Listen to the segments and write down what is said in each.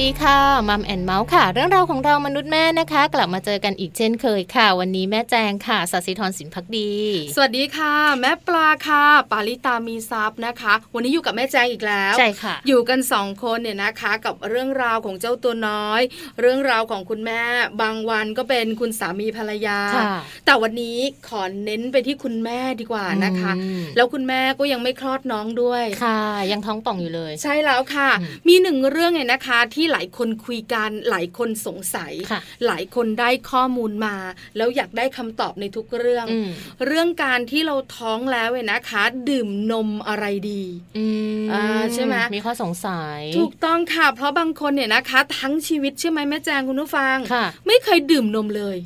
ดีค่ะมัมแอนเมาส์ค่ะ เรื่องราวของเรามนุษย์แม่นะคะ กลับมาเจอกันอีกเช่นเคยค่ะ วันนี้แม่แจงค่ะสัสิธรสินพักดี สวัสดีค่ะ แม่ปลาค่ะ ปาลิตามีซับนะคะ วันนี้อยู่กับแม่แจงอีกแล้วใช่ค่ะ อยู่กันสองคนเนี่ยนะคะ กับเรื่องราวของเจ้าตัวน้อย เรื่องราวของคุณแม่บางวันก็เป็นคุณสามีภรรยา แต่วันนี้ขอเน้นไปที่คุณแม่ดีกว่านะคะ แล้วคุณแม่ก็ยังไม่คลอดน้องด้วยค่ะ ยังท้องป่องอยู่เลย ใช่แล้วค่ะ มีหนึ่งเรื่องเนี่ยนะคะที่หลายคนคุยกันหลายคนสงสัย หลายคนได้ข้อมูลมา แล้วอยากได้คำตอบในทุกเรื่อง เรื่องการที่เราท้องแล้วเว้นะคะ ดื่มนมอะไรดีอ่าใช่ไหมมีข้อสงสัย ถูกต้องค่ะ เพราะบางคนเนี่ยนะคะ ทั้งชีวิตใช่ไหมแม่แจงคุณผู้ฟังค่ะไม่เคยดื่มนมเลย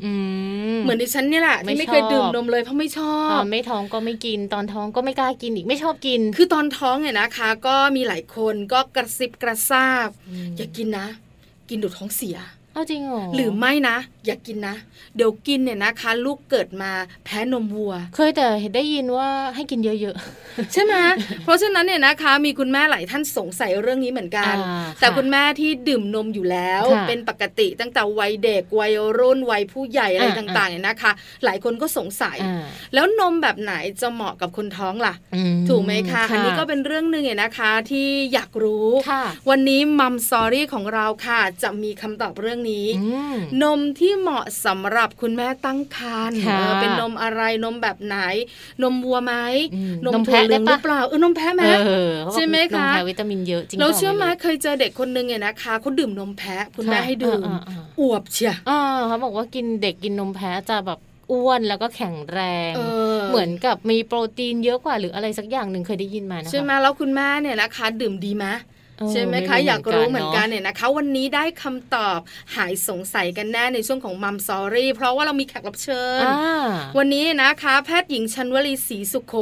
เหมือนดิฉันนี่แหละที่ไม่เคยดื่มนมเลยเพราะไม่ชอบ ไม่ท้องก็ไม่กิน ตอนท้องก็ไม่กล้ากินอีกไม่ชอบกิน คือตอนท้องเนี่ยนะคะ ก็มีหลายคนก็กระซิบกระซาบอย่ากินนะ กินดูดท้องเสีย เอาจริงหรอหรือไม่นะ อย่ากกินนะ เดี๋ยวกินเนี่ยนะคะ ลูกเกิดมาแพ้นมวัว เคยแต่ได้ยินว่าให้กินเยอะๆ ใช่ไหมเพราะฉะนั้นเนี่ยนะคะ มีคุณแม่หลายท่านสงสัยเรื่องนี้เหมือนกัน แต่คุณแม่ที่ดื่มนมอยู่แล้ว เป็นปกติตั้งแต่วัยเด็กวัยรุ่นวัยผู้ใหญ่อะไรต่างๆเนี่ยนะคะ หลายคนก็สงสัย แล้วนมแบบไหนจะเหมาะกับคนท้องล่ะ ถูกไหมคะอันนี้ก็เป็นเรื่องหนึ่งเนี่ยนะคะที่อยากรู้ วันนี้มัมซอรี่ของเราค่ะจะมีคำตอบเรื่องนี้ นมที่เหมาะสำหรับคุณแม่ตั้งครรภ์เป็นนมอะไรนมแบบไหน นมวัวไหมนมแพะหรือเปล่าเออนมแพะไหมใช่ไหมคะนมแพะวิตามินเยอะจริงเราเชื่อไหมเคยเจอเด็กคนนึงเนี่ยนะคะเขาดื่มนมแพะคุณแม่ให้ดื่มอวบเชียเขาบอกว่ากินเด็กกินนมแพะจะแบบอ้วนแล้วก็แข็งแรง เหมือนกับมีโปรตีนเยอะกว่าหรืออะไรสักอย่างหนึ่งเคยได้ยินมานะคะใช่ไหมแล้วคุณแม่เนี่ยนะคะ ดื่มดีไหม ใช่ไหมคะอยากรู้เหมือนกันเนี่ยนะคะ วันนี้ได้คำตอบหายสงสัยกันแน่ในช่วงของมัมซอรี่เพราะว่าเรามีแขกรับเชิญ วันนี้นะคะ แพทย์หญิงชันวลีศรีสุขโข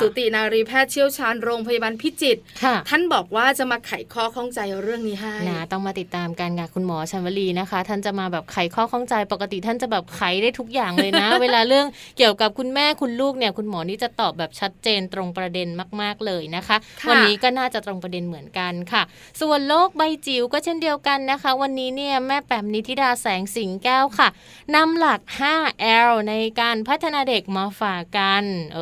สุตินารีแพทย์เชี่ยวชาญโรงพยาบาลพิจิตรท่านบอกว่าจะมาไขข้อข้องใจเรื่องนี้ให้นะต้องมาติดตามการงานคุณหมอชันวลีนะคะ ท่านจะมาแบบไขข้อข้องใจปกติท่านจะแบบไขได้ทุกอย่างเลยนะ เวลาเรื่องเกี่ยวกับคุณแม่คุณลูกเนี่ยคุณหมอนี่จะตอบแบบชัดเจนตรงประเด็นมาก ๆเลยนะคะ วันนี้ก็น่าจะตรงประเด็นเหมือนกันค่ะ ส่วนโลกใบจิ๋วก็เช่นเดียวกันนะคะ วันนี้เนี่ยแม่แปมนิธิดาแสงสิงแก้วค่ะนำหลัก 5L ในการพัฒนาเด็กมาฝากกัน เอ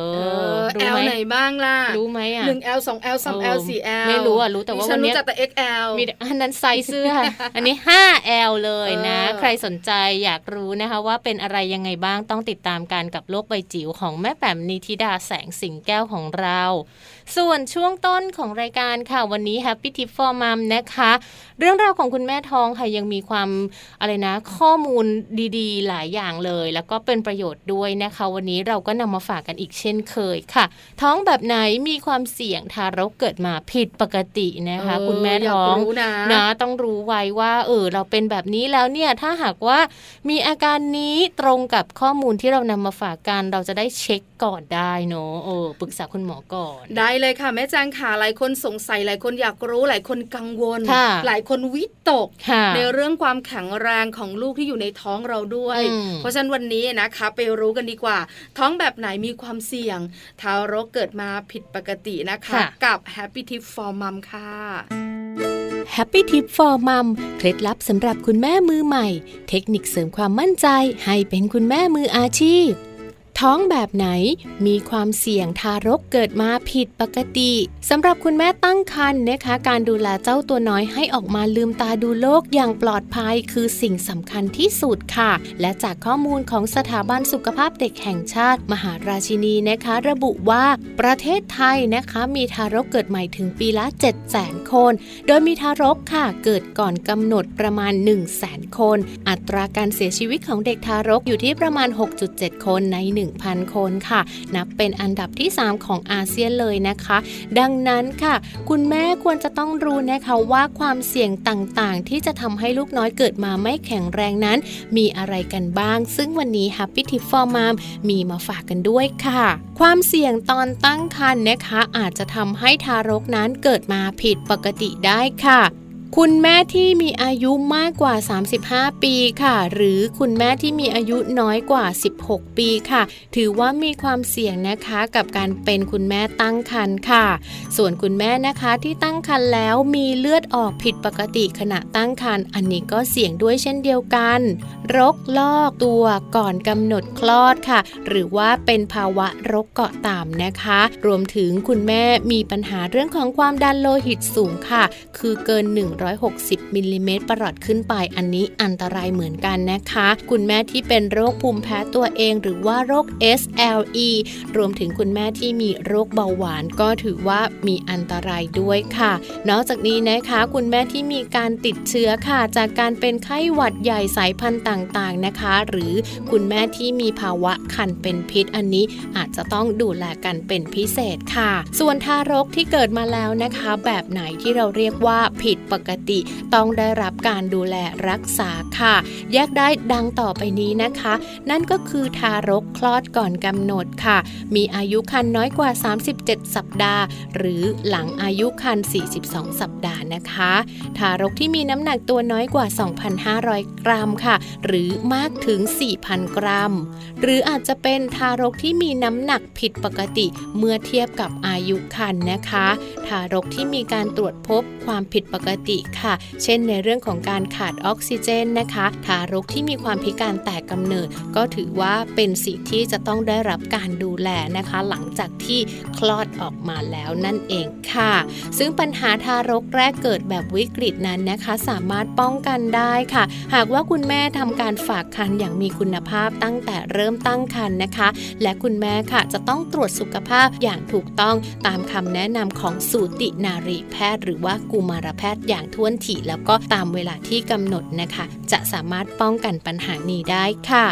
อรู้ไหมไหนบ้างล่ะ รู้ไหมอะหนึ่ง L สอง L สาม L สี่ L ไม่รู้อะ รู้แต่ว่าวันนี้รู้จักแต่ XL มีอันนั้นไซส์เสื้อ อันนี้ 5L เลยนะ ใครสนใจอยากรู้นะคะ ว่าเป็นอะไรยังไงบ้างต้องติดตามกันกับโลกใบจิ๋วของแม่แปมนิธิดาแสงสิงแก้วของเรา ส่วนช่วงต้นของรายการค่ะวันนี้ Happy Tip for Mom นะคะ เรื่องราวของคุณแม่ท้องค่ะยังมีความอะไรนะ ข้อมูลดีๆ หลายอย่างเลย แล้วก็เป็นประโยชน์ด้วยนะคะ วันนี้เราก็นำมาฝากกันอีกเช่นเคยค่ะ ท้องแบบไหนมีความเสี่ยงทารกเกิดมาผิดปกตินะคะ คุณแม่ท้องนะนะต้องรู้ไว้ว่าเออเราเป็นแบบนี้แล้วเนี่ยถ้าหากว่ามีอาการนี้ตรงกับข้อมูลที่เรานำมาฝากกันเราจะได้เช็คก่อนได้เนาะโอ้ปรึกษาคุณหมอก่อนได้เลยค่ะแม่แจงค่ะหลายคนสงสัยหลายคนอยากรู้หลายคนกังวล หลายคนวิตก ในเรื่องความแข็งแรงของลูกที่อยู่ในท้องเราด้วย เพราะฉะนั้นวันนี้นะคะไปรู้กันดีกว่า ท้องแบบไหนมีความเสี่ยงทารกเกิดมาผิดปกตินะคะ กับ Happy Tip for Mom ค่ะ Happy Tip for Mom เคล็ดลับสำหรับคุณแม่มือใหม่ เทคนิคเสริมความมั่นใจให้เป็นคุณแม่มืออาชีพ ท้องแบบไหนมีความเสี่ยงทารกเกิดมาผิดปกติสำหรับคุณแม่ตั้งครรภ์นะคะ การดูแลเจ้าตัวน้อยให้ออกมาลืมตาดูโลกอย่างปลอดภัย คือสิ่งสำคัญที่สุดค่ะ และจากข้อมูลของสถาบันสุขภาพเด็กแห่งชาติ มหาราชินีนะคะ ระบุว่าประเทศไทยนะคะมีทารกเกิดใหม่ถึงปีละ 7 0 0 0 0คน โดยมีทารกค่ะเกิดก่อนกำหนดประมาณ 1 0 0 0 0 0คน อัตราการเสียชีวิตของเด็กทารกอยู่ที่ประมาณ 6.7 คนใน1,000 คนค่ะ นับเป็นอันดับที่ 3 ของอาเซียนเลยนะคะ ดังนั้นค่ะ คุณแม่ควรจะต้องรู้นะคะว่าความเสี่ยงต่างๆ ที่จะทำให้ลูกน้อยเกิดมาไม่แข็งแรงนั้น มีอะไรกันบ้าง ซึ่งวันนี้ Happy Tip for Mom มีมาฝากกันด้วยค่ะ ความเสี่ยงตอนตั้งครรภ์นะคะ อาจจะทำให้ทารกนั้นเกิดมาผิดปกติได้ค่ะ คุณแม่ที่มีอายุมากกว่า 35 ปีค่ะ หรือคุณแม่ที่มีอายุน้อยกว่า 16 ปีค่ะ ถือว่ามีความเสี่ยงนะคะกับการเป็นคุณแม่ตั้งครรภ์ค่ะ ส่วนคุณแม่นะคะที่ตั้งครรภ์แล้วมีเลือดออกผิดปกติขณะตั้งครรภ์อันนี้ก็เสี่ยงด้วยเช่นเดียวกันรกลอกตัวก่อนกำหนดคลอดค่ะ หรือว่าเป็นภาวะรกเกาะต่ำนะคะ รวมถึงคุณแม่มีปัญหาเรื่องของความดันโลหิตสูงค่ะ คือเกิน1 160มิลลิเมตรประหลอดขึ้นไป อันนี้อันตรายเหมือนกันนะคะ คุณแม่ที่เป็นโรคภูมิแพ้ตัวเองหรือว่าโรค SLE รวมถึงคุณแม่ที่มีโรคเบาหวานก็ถือว่ามีอันตรายด้วยค่ะ นอกจากนี้นะคะ คุณแม่ที่มีการติดเชื้อค่ะ จากการเป็นไข้หวัดใหญ่สายพันธุ์ต่างๆนะคะ หรือคุณแม่ที่มีภาวะคันเป็นพิษอันนี้อาจจะต้องดูแลกันเป็นพิเศษค่ะ ส่วนทารกที่เกิดมาแล้วนะคะ แบบไหนที่เราเรียกว่าผิดปกกติ ต้องได้รับการดูแลรักษาค่ะ แยกได้ดังต่อไปนี้นะคะ นั่นก็คือทารกคลอดก่อนกำหนดค่ะ มีอายุครรภ์น้อยกว่า 37 สัปดาห์ หรือหลังอายุครรภ์42 สัปดาห์นะคะ ทารกที่มีน้ำหนักตัวน้อยกว่า 2,500 กรัมค่ะ หรือมากถึง 4,000 กรัม หรืออาจจะเป็นทารกที่มีน้ำหนักผิดปกติเมื่อเทียบกับอายุครรภ์นะคะ ทารกที่มีการตรวจพบความผิดปกติค่ะ เช่นในเรื่องของการขาดออกซิเจนนะคะ ทารกที่มีความพิการแต่กำเนิด ก็ถือว่าเป็นสิ่งที่จะต้องได้รับการดูแลนะคะ หลังจากที่คลอดออกมาแล้วนั่นเองค่ะ ซึ่งปัญหาทารกแรกเกิดแบบวิกฤตนั้นนะคะ สามารถป้องกันได้ค่ะ หากว่าคุณแม่ทำการฝากคันอย่างมีคุณภาพตั้งแต่เริ่มตั้งคันนะคะ และคุณแม่ค่ะจะต้องตรวจสุขภาพอย่างถูกต้องตามคำแนะนำของสูตินารีแพทย์ หรือว่ากุมารแพทย์อย่างท่วนถี่แล้วก็ตามเวลาที่กำหนดนะคะ จะสามารถป้องกันปัญหานี้ได้ค่ะ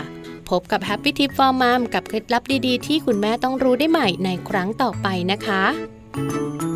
พบกับ Happy Tip for Mom กับเคล็ดลับดีๆ ที่คุณแม่ต้องรู้ได้ใหม่ในครั้งต่อไปนะคะ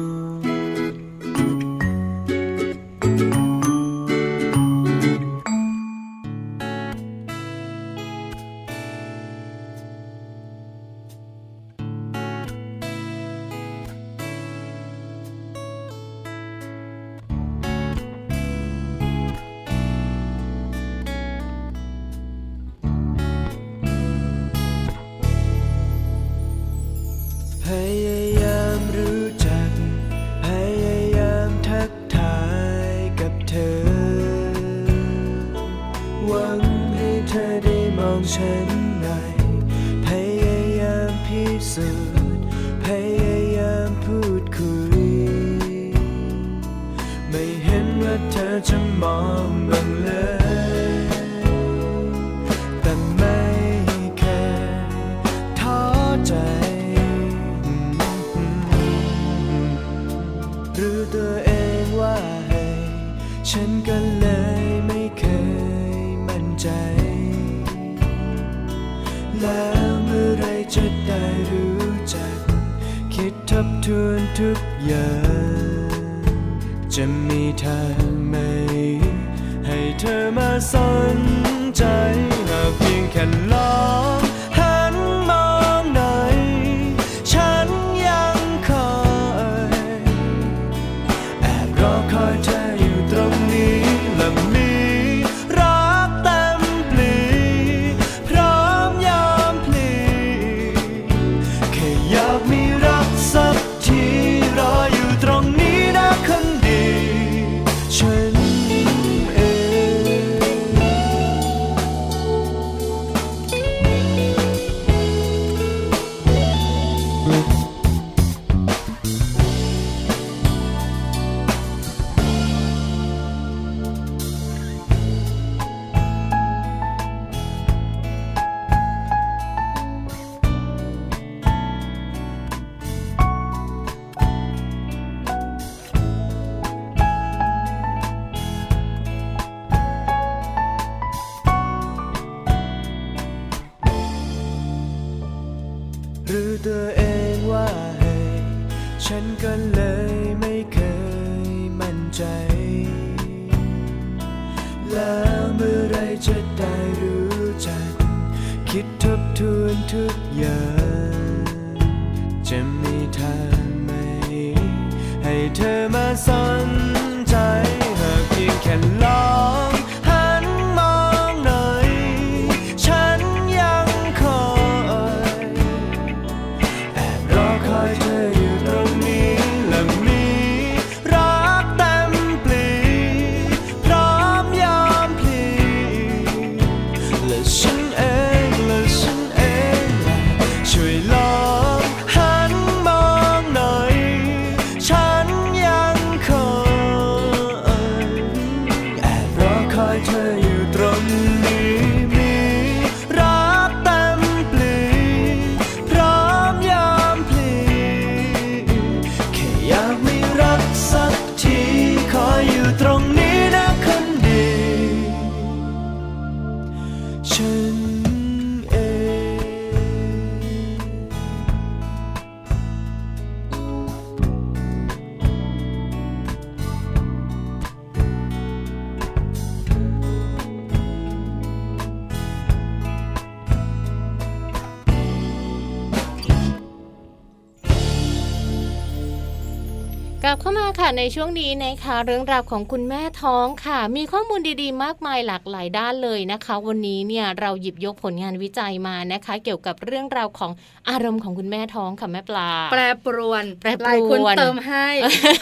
ในช่วงนี้นะคะเรื่องราวของคุณแม่ท้องค่ะ มีข้อมูลดีๆ มากมายหลากหลายด้านเลยนะคะ วันนี้เนี่ยเราหยิบยกผลงานวิจัยมานะคะ เกี่ยวกับเรื่องราวของอารมณ์ของคุณแม่ท้องค่ะแม่ปลา แปรปรวนแปรปรวนหลายคนเติมให้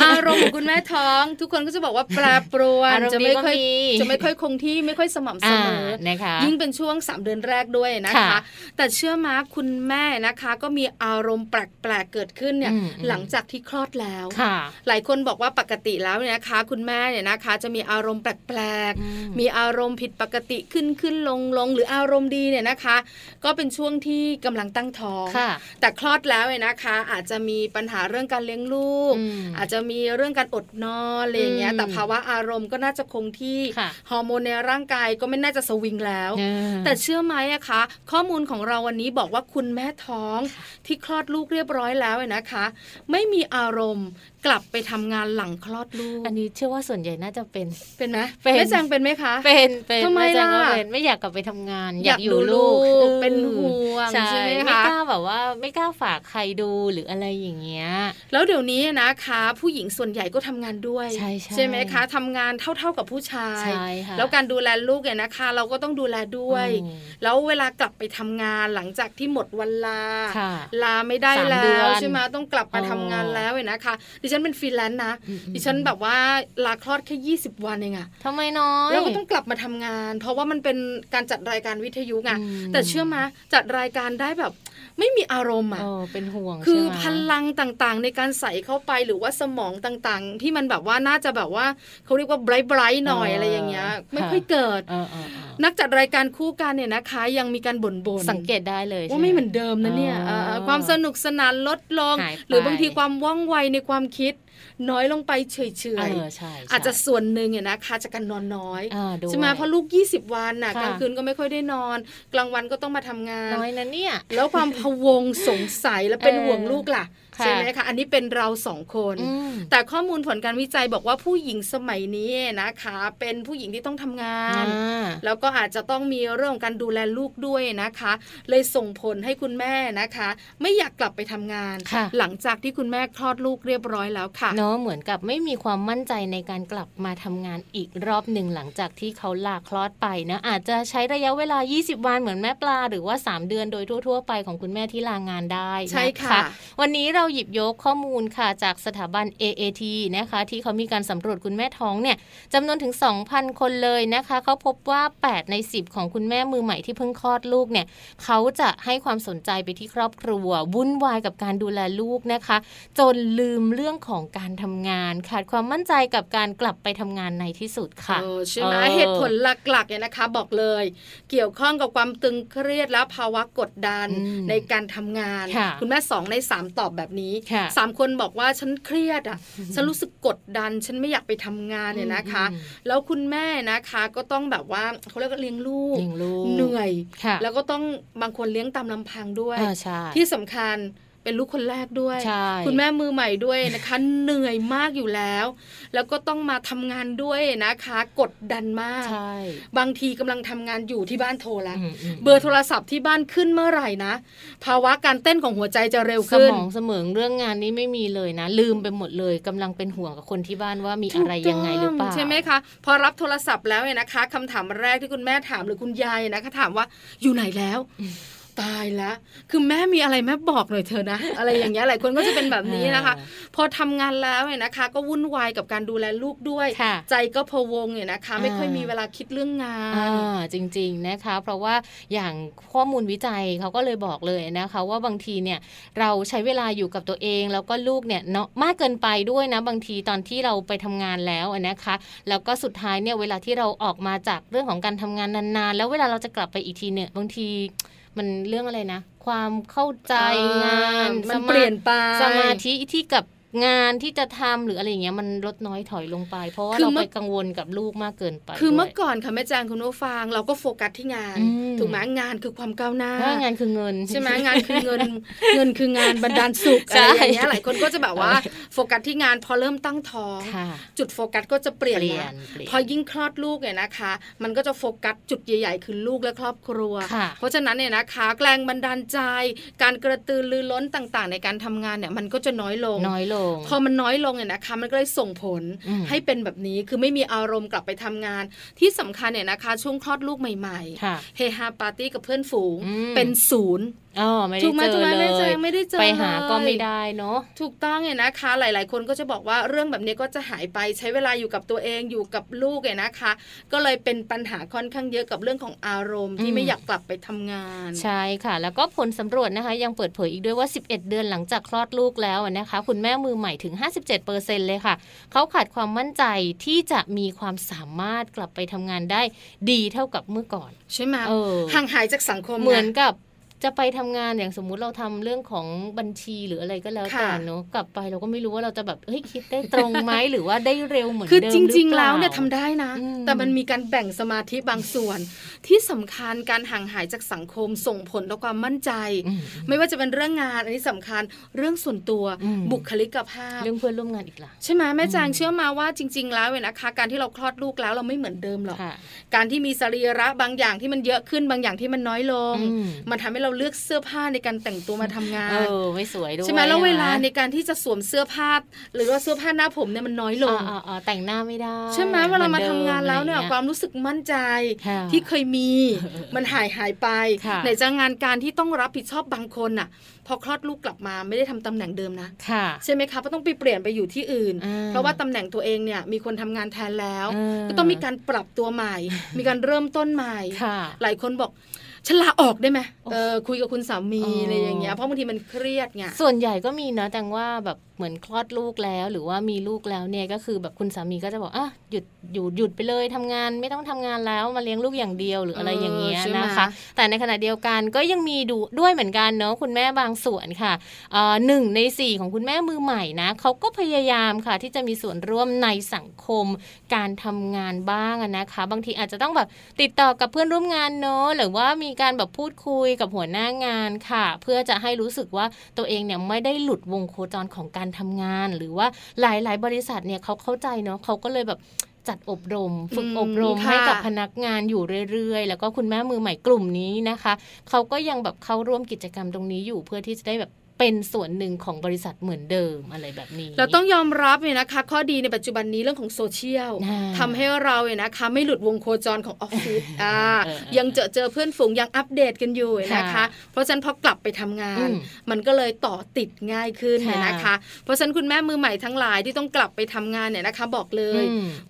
อารมณ์ของคุณแม่ท้อง ทุกคนก็จะบอกว่าแปรปรวนอารมณ์จะดีไม่ก็ค่อยมีจะไม่ค่อยคงที่ไม่ค่อยสม่ำเสอ่ามอนะคะยิ่งเป็นช่วง3เดือนแรกด้วยนะคะค่ะแต่เชื่อมาคุณแม่นะคะ ก็มีอารมณ์แปลกๆเกิดขึ้นเนี่ยอืมอืมหลังจากที่คลอดแล้วค่ะหลายคนบอกว่าปกติแล้วเนี่ยนะคะ คุณแม่เนี่ยนะคะ จะมีอารมณ์แปลกอืมๆมีอารมณ์ผิดปกติขึ้นขึ้นลงลงหรืออารมณ์ดีเนี่ยนะคะ ก็เป็นช่วงที่กำลังตั้งท้องค่ะแต่คลอดแล้วเนี่ยนะคะ อาจจะมีปัญหาเรื่องการเลี้ยงลูกอืมอาจจะมีเรื่องการอดนอนอะไรอย่างเงี้ยอืมแต่ภาวะอารมณ์ก็น่าจะคงที่ค่ะฮอร์โมนในร่างกายก็ไม่น่าจะสวิงแล้วเออแต่เชื่อไหมอะคะ ข้อมูลของเราวันนี้บอกว่าคุณแม่ท้องที่คลอดลูกเรียบร้อยแล้วเนี่ยนะคะ ไม่มีอารมณ์กลับไปทำงานหลังคลอดลูก อันนี้เชื่อว่าส่วนใหญ่น่าจะเป็น เป็นไหมเป็นแม่แจงเป็นไหมคะ เป็น เป็นทำไมแม่แจงก็ล่ะเป็นไม่อยากกลับไปทำงาน อยากดูลูกลูกออเป็น แบบว่าไม่กล้าฝากใครดูหรืออะไรอย่างเงี้ย แล้วเดี๋ยวนี้นะคะ ผู้หญิงส่วนใหญ่ก็ทำงานด้วย ใช่ใช่ไหมคะทำงานเท่า ๆกับผู้ชายใช่ค่ะแล้วการดูแลลูกเนี่ยนะคะ เราก็ต้องดูแลด้วยอืมแล้วเวลากลับไปทำงานหลังจากที่หมดวันลาค่ะลาไม่ได้สามแล้เดือวนใช่ไหมต้องกลับมาอ๋อทำงานแล้วเนี่ยนะคะ ดิฉันเป็นฟรีแลนซ์นะอืมอืมดิฉันแบบว่าลาคลอดแค่20 วันเองอะทำไมน้อยแล้วก็ต้องกลับมาทำงาน เพราะว่ามันเป็นการจัดรายการวิทยุไงอืมแต่เชื่อไหมจัดรายการได้แบบ ไม่มีอารมณ์อะเออเป็นห่วง คือใช่ไหมพลังต่างๆ ในการใส่เข้าไปหรือว่าสมองต่างๆ ที่มันแบบว่าน่าจะแบบว่าเขาเรียกว่าไบรท์ไบรท์หน่อยอะไรอย่างเงี้ย ไม่ค่อยเกิดเออเออเออนักจัดรายการคู่กันเนี่ยนะคะ ยังมีการบ่นๆสังเกตได้เลยว่าใช่ไม่เหมือนเดิมนะเนี่ยอ๋อเออความสนุกสนานลดลงหายไปหรือบางทีความว่องไวในความคิด น้อยลงไปเฉยเอๆอใช่ใช่อาจจะส่วนหนึ่งเนี่ยนะคะจากการนอนน้อยอ่าด้วยใช่ไหมเพราะลูก 20 วันน่ะค่ะกลางคืนก็ไม่ค่อยได้นอน กลางวันก็ต้องมาทำงานน้อยนะเนี่ยแล้วความพะวงสงสัยและเป็นเออห่วงลูกล่ะค่ะ ใช่ไหมคะอันนี้เป็นเราสองคนอืมแต่ข้อมูลผลการวิจัยบอกว่าผู้หญิงสมัยนี้นะคะ เป็นผู้หญิงที่ต้องทำงานอ่าแล้วก็อาจจะต้องมีเรื่องของการดูแลลูกด้วยนะคะ เลยส่งผลให้คุณแม่นะคะ ไม่อยากกลับไปทำงานค่ะหลังจากที่คุณแม่คลอดลูกเรียบร้อยแล้วค่ะเนาะเหมือนกับไม่มีความมั่นใจในการกลับมาทำงานอีกรอบหนึ่งหลังจากที่เขาลาคลอดไปนะอาจจะใช้ระยะเวลา 20 วันเหมือนแม่ปลา หรือว่า 3 เดือนโดยทั่ว ๆ ไปของคุณแม่ที่ลางานได้ใช่นค่ะ วันนี้เราหยิบยกข้อมูลค่ะจากสถาบัน AAT นะคะที่เขามีการสำรวจคุณแม่ท้องเนี่ยจำนวนถึง 2,000 คนเลยนะคะเขาพบว่า 8 ใน 10 ของคุณแม่มือใหม่ที่เพิ่งคลอดลูกเนี่ยเขาจะให้ความสนใจไปที่ครอบครัว วุ่นวายกับการดูแลลูกนะคะ จนลืมเรื่องของการทำงาน ขาดความมั่นใจกับการกลับไปทำงานในที่สุดค่ะเออใช่ไหมออเหตุผลหลักๆเนี่ยนะคะบอกเลย เกี่ยวข้องกับความตึงเครียดและภาวะกดดันอืมในการทำงานค่ะณแม่สองในสามตอบแบบนี้ค่ะสามคนบอกว่าฉันเครียดอะฉันรู้สึกกดดัน ฉันไม่อยากไปทำงานเนี่ยนะคะอืมแล้วคุณแม่นะคะก็ต้องแบบว่าเขาเรียกว่าเลี้ยงลูกเลี้ยงลูกเหนื่อยค่ะแล้วก็ต้องบางคนเลี้ยงตามลำพังด้วยอ่าใช่ที่สำคัญ เป็นลูกคนแรกด้วยใช่คุณแม่มือใหม่ด้วยนะคะ เหนื่อยมากอยู่แล้ว แล้วก็ต้องมาทำงานด้วยนะคะ กดดันมากใช่บางทีกำลังทำงานอยู่ที่บ้านโทรแล้วอืมมเบอร์โทรศัพท์ที่บ้านขึ้นเมื่อไหร่นะ ภาวะการเต้นของหัวใจจะเร็วสขึ้นมองเสมองเรื่องงานนี้ไม่มีเลยนะ ลืมไปหมดเลยกำลังเป็นห่วงกับคนที่บ้านว่ามีอะไรยังไงหรือเปล่าใช่ไหมคะ พอรับโทรศัพท์แล้วเนี่ยนะคะคำถามแรกที่คุณแม่ถามหรือคุณยายนะคะถามว่าอยู่ไหนแล้ว ตายแล้วคือแม่มีอะไรแม่บอกหน่อยเธอะนะ อะไรอย่างเงี้ยหลายคนก็จะเป็นแบบนี้นะคะ พอทำงานแล้วเนี่ยนะคะ ก็วุ่นวายกับการดูแลลูกด้วยค่ะใจก็พะวงเนี่ยนะคะ ไม่ค่อยอ่ามีมีเวลาคิดเรื่องงานอ่าจริง ๆนะคะ เพราะว่าอย่างข้อมูลวิจัยเขาก็เลยบอกเลยนะคะ ว่าบางทีเนี่ยเราใช้เวลาอยู่กับตัวเองแล้วก็ลูกเนี่ยเนาะมากเกินไปด้วยนะบางทีตอนที่เราไปทำงานแล้วอะนะคะ แล้วก็สุดท้ายเนี่ยเวลาที่เราออกมาจากเรื่องของการทำงานนานๆ แล้วเวลาเราจะกลับไปอีกทีเนี่ยบางที มันเรื่องอะไรนะ ความเข้าใจงานมันสาเปลี่ยนไปสมาธิที่กับ งานที่จะทำหรืออะไรอย่างเงี้ยมันลดน้อยถอยลงไป เพราะว่าคือเราเมื่ไปอกังวลกับลูกมากเกินไป คือเมื่อด้วยก่อนค่ะแม่แจงคุณผู้ฟังเราก็โฟกัสที่งานอืมถูกไหมงานคือความก้าวหน้าเพราะว่างานคือเงิน ใช่ไหมงานคือเงิน เงินคืองานบรรดาลสุขใช่อะไรอย่างเงี้ยหลายคนก็จะแบบว่าโฟกัสที่งานพอเริ่มตั้งท้องค่ะจุดโฟกัสก็จะเปลี่ยนเปลี่ยละนเปลี่ยนพอยิ่งคลอดลูกเนี่ยนะคะ มันก็จะโฟกัสจุดใหญ่ ๆ คือลูกและครอบครัวค่ะเพราะฉะนั้นเนี่ยนะคะแรงบันดาลใจ การกระตือรือร้นต่างๆ ในการทำงานเนี่ยมันก็จะน้อยลงน้อยลงง พอมันน้อยลงเนี่ยนะคะมันก็เลยส่งผลให้เป็นแบบนี้คือไม่มีอารมณ์กลับไปทำงาน ที่สำคัญเนี่ยนะคะ ช่วงคลอดลูกใหม่ๆเฮฮาปาร์ตี้กับเพื่อนฝูงเป็นศูนย์อ๋อไม่ได้เจอเลยไม่ได้เจอไปหาก็ไม่ได้เนาะถูกต้องเนี่ยนะคะ หลาย ๆ คนก็จะบอกว่าเรื่องแบบนี้ก็จะหายไปใช้เวลาอยู่กับตัวเองอยู่กับลูกเนี่ยนะคะ ก็เลยเป็นปัญหาค่อนข้างเยอะกับเรื่องของอารมณ์ที่ไม่อยากกลับไปทำงาน ใช่ค่ะ แล้วก็ผลสำรวจนะคะ ยังเปิดเผยอีกด้วยว่า 11 เดือนหลังจากคลอดลูกแล้วนะคะ คุณแม่มือใหม่ถึง 57%เเลยค่ะเขาขาดความมั่นใจที่จะมีความสามารถกลับไปทำงานได้ดีเท่ากับเมื่อก่อน ใช่ไหมห่างหายจากสังคมเหมือนกับ จะไปทำงานอย่างสมมุติเราทำเรื่องของบัญชีหรืออะไรก็แล้วแต่เนาะกลับไปเราก็ไม่รู้ว่าเราจะแบบเฮ้ยคิดได้ตรงไหมหรือว่าได้เร็วเหมือนเดิมคือจริง ๆ แล้วเนี่ยทำได้นะ แต่มันมีการแบ่งสมาธิบางส่วน ที่สำคัญการห่างหายจากสังคมส่งผลต่อความมั่นใจ ไม่ว่าจะเป็นเรื่องงานอันนี้สำคัญเรื่องส่วนตัวบุคลิกภาพเรื่องเพื่อนร่วมงานอีกล่ะใช่ไหมแม่จางเชื่อมาว่าจริง ๆ แล้วเว้นะคะ การที่เราคลอดลูกแล้วเราไม่เหมือนเดิมหรอกการที่มีสรีระบางอย่างที่มันเยอะขึ้นบางอย่างที่มันน้อยลง มันทำให้เราเลือกเสื้อผ้าในการแต่งตัวมาทำงานเออไม่สวยด้วยใช่ไหมแล้วเวลาในการที่จะสวมเสื้อผ้า หรือว่าเสื้อผ้าหน้าผมเนี่ยมันน้อยลงอ๋อแต่งหน้าไม่ได้ ใช่ไหมเวลามาทำงานแล้วเนี่ยความรู้สึกมั่นใจที่เคยมีมันหายหายไปในจะงานการที่ต้องรับผิดชอบบางคนอะพอคลอดลูกกลับมาไม่ได้ทำตำแหน่งเดิมนะใช่ไหมคะเพราะต้องไปเปลี่ยนไปอยู่ที่อื่น เพราะว่าตำแหน่งตัวเองเนี่ยมีคนทำงานแทนแล้ว ก็ต้องมีการปรับตัวใหม่ มีการเริ่มต้นใหม่ หลายคนบอก ฉันลาออกได้ไหมเออคุยกับคุณสามีอะไรอย่างเงี้ยเพราะบางทีมันเครียดไงส่วนใหญ่ก็มีนะแต่ว่าแบบ เหมือนคลอดลูกแล้ว หรือว่ามีลูกแล้วเนี่ยก็คือแบบคุณสามีก็จะบอกอะหยุดอยู่หยุดไปเลยทำงานไม่ต้องทำงานแล้วมาเลี้ยงลูกอย่างเดียวหรืออะไรอย่างเงี้ยนะคะ แต่ในขณะเดียวกันก็ยังมีดูด้วยเหมือนกันเนาะคุณแม่บางส่วนค่ะหนึ่งในสี่ของคุณแม่มือใหม่นะเขาก็พยายามค่ะ ที่จะมีส่วนร่วมในสังคมการทำงานบ้างนะคะ บางทีอาจจะต้องแบบติดต่อกับเพื่อนร่วมงานเนาะหรือว่ามีการแบบพูดคุยกับหัวหน้างานค่ะ เพื่อจะให้รู้สึกว่าตัวเองเนี่ยไม่ได้หลุดวงโคจรของการทำงาน หรือว่าหลาย ๆ บริษัทเนี่ยเขาเข้าใจเนาะเขาก็เลยแบบจัดอบรม ฝึกอบรมให้กับพนักงานอยู่เรื่อย ๆ แล้วก็คุณแม่มือใหม่กลุ่มนี้นะคะ เขาก็ยังแบบเข้าร่วมกิจกรรมตรงนี้อยู่เพื่อที่จะได้แบบ เป็นส่วนหนึ่งของบริษัทเหมือนเดิมอะไรแบบนี้ เราต้องยอมรับเนี่ยนะคะ ข้อดีในปัจจุบันนี้เรื่องของโซเชียลทำให้เราเนี่ยนะคะ ไม่หลุดวงโคจรของออฟฟิศอ่ายังเจอเจอเพื่อนฝูงยังอัปเดตกันอยู่นะคะ เพราะฉะนั้นพอกลับไปทำงาน มันก็เลยต่อติดง่ายขึ้นนะคะ เพราะฉะนั้นคุณแม่มือใหม่ทั้งหลายที่ต้องกลับไปทำงานเนี่ยนะคะ บอกเลย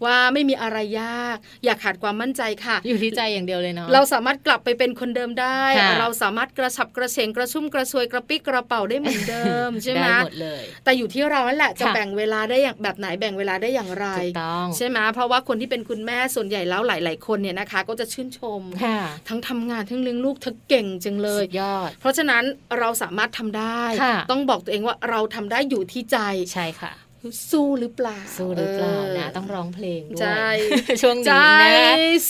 ว่าไม่มีอะไรยาก อย่าขาดความมั่นใจค่ะ อยู่ที่ใจอย่างเดียวเลยเนาะเราสามารถกลับไปเป็นคนเดิมได้ เราสามารถกระฉับกระเฉงกระชุ่มกระชวยกระปี้กระเป๋าได้เหมือนเดิมใช่ไหมหมดเลย แต่อยู่ที่เรานั่นแหละจะแบ่งเวลาได้อย่างแบบไหนแบ่งเวลาได้อย่างไรใช่ไหมเพราะว่าคนที่เป็นคุณแม่ส่วนใหญ่แล้วหลาย ๆ คนเนี่ยนะคะ ก็จะชื่นชม ทั้งทำงานทั้งเลี้ยงลูกเธอเก่งจังเลยยอด เพราะฉะนั้นเราสามารถทำได้ ต้องบอกตัวเองว่าเราทำได้อยู่ที่ใจใช่ค่ะ สู้หรือเปล่า สู้หรือเปล่านะ ต้องร้องเพลงด้วยใช่ช่วงนี้นะ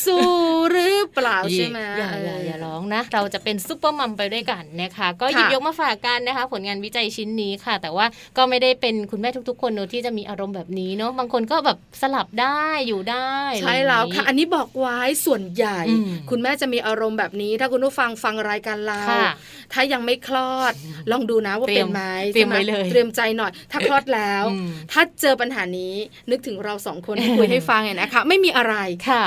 สู้หรือเปล่าใช่ไหมอย่าอย่าอย่าร้องนะ เราจะเป็นซุปเปอร์มัมไปด้วยกันนะคะ ก็หยิบยกมาฝากกันนะคะ ผลงานวิจัยชิ้นนี้ค่ะ แต่ว่าก็ไม่ได้เป็นคุณแม่ทุก ๆ คนเนอะที่จะมีอารมณ์แบบนี้เนาะบางคนก็แบบสลับได้อยู่ได้ ใช่แล้วค่ะ อันนี้บอกไว้ส่วนใหญ่ คุณแม่จะมีอารมณ์แบบนี้ ถ้าคุณผู้ฟังฟังรายการเราถ้ายังไม่คลอดลองดูนะว่าเป็นไหมเตรียมไว้เลยเตรียมใจหน่อย ถ้าคลอดแล้วถ้าเจอปัญหานี้นึกถึงเราสองคนคุยให้ฟังไงนะคะ ไม่มีอะไร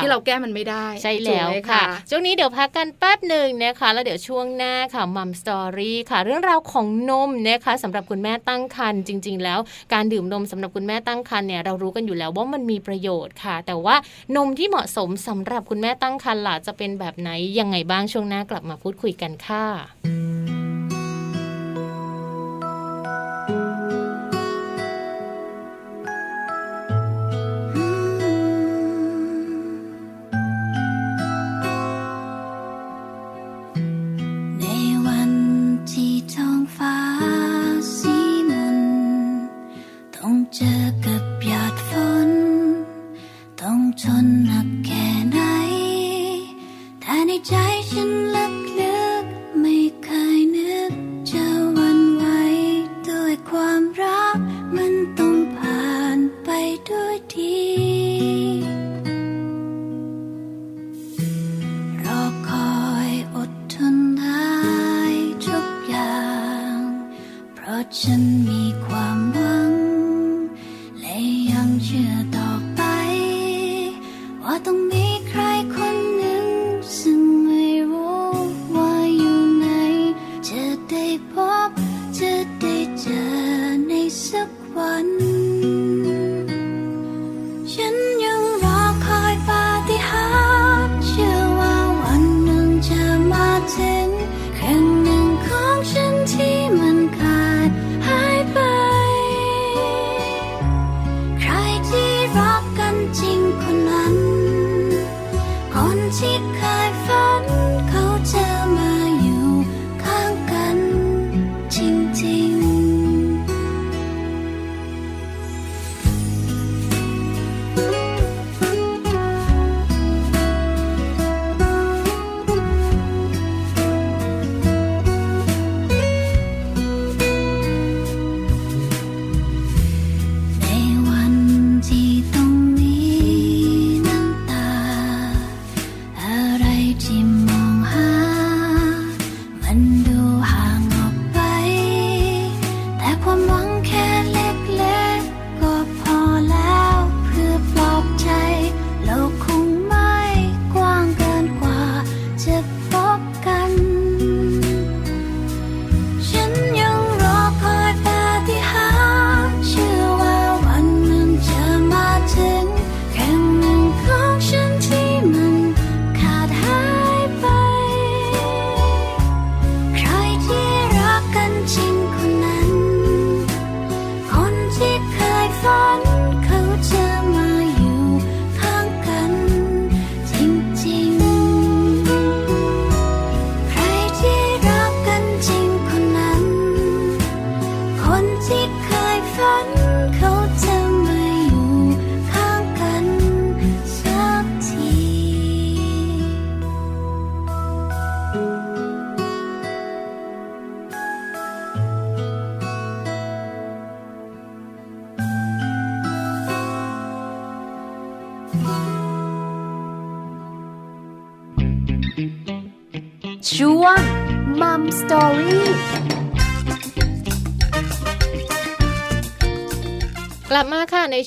ที่เราแก้มันไม่ได้ ใช่แล้วค่ะ ช่วงนี้เดี๋ยวพักกันแป๊บหนึ่งนะคะ แล้วเดี๋ยวช่วงหน้าค่ะมัมสตอรี่ค่ะ เรื่องราวของนมนะคะสำหรับคุณแม่ตั้งครรภ์จริง ๆ แล้วการดื่มนมสำหรับคุณแม่ตั้งครรภ์เนี่ยเรารู้กันอยู่แล้วว่ามันมีประโยชน์ค่ะ แต่ว่านมที่เหมาะสมสำหรับคุณแม่ตั้งครรภ์ล่ะจะเป็นแบบไหนยังไงบ้างช่วงหน้ากลับมาพูดคุยกันค่ะ ทนหนักแค่ไหน แต่ในใจฉันลึกๆไม่เคยนึกจะวันไหวด้วยความรักมันต้องผ่านไปด้วยดีรอคอยอดทนได้ทุกอย่าง เพราะฉันมีความ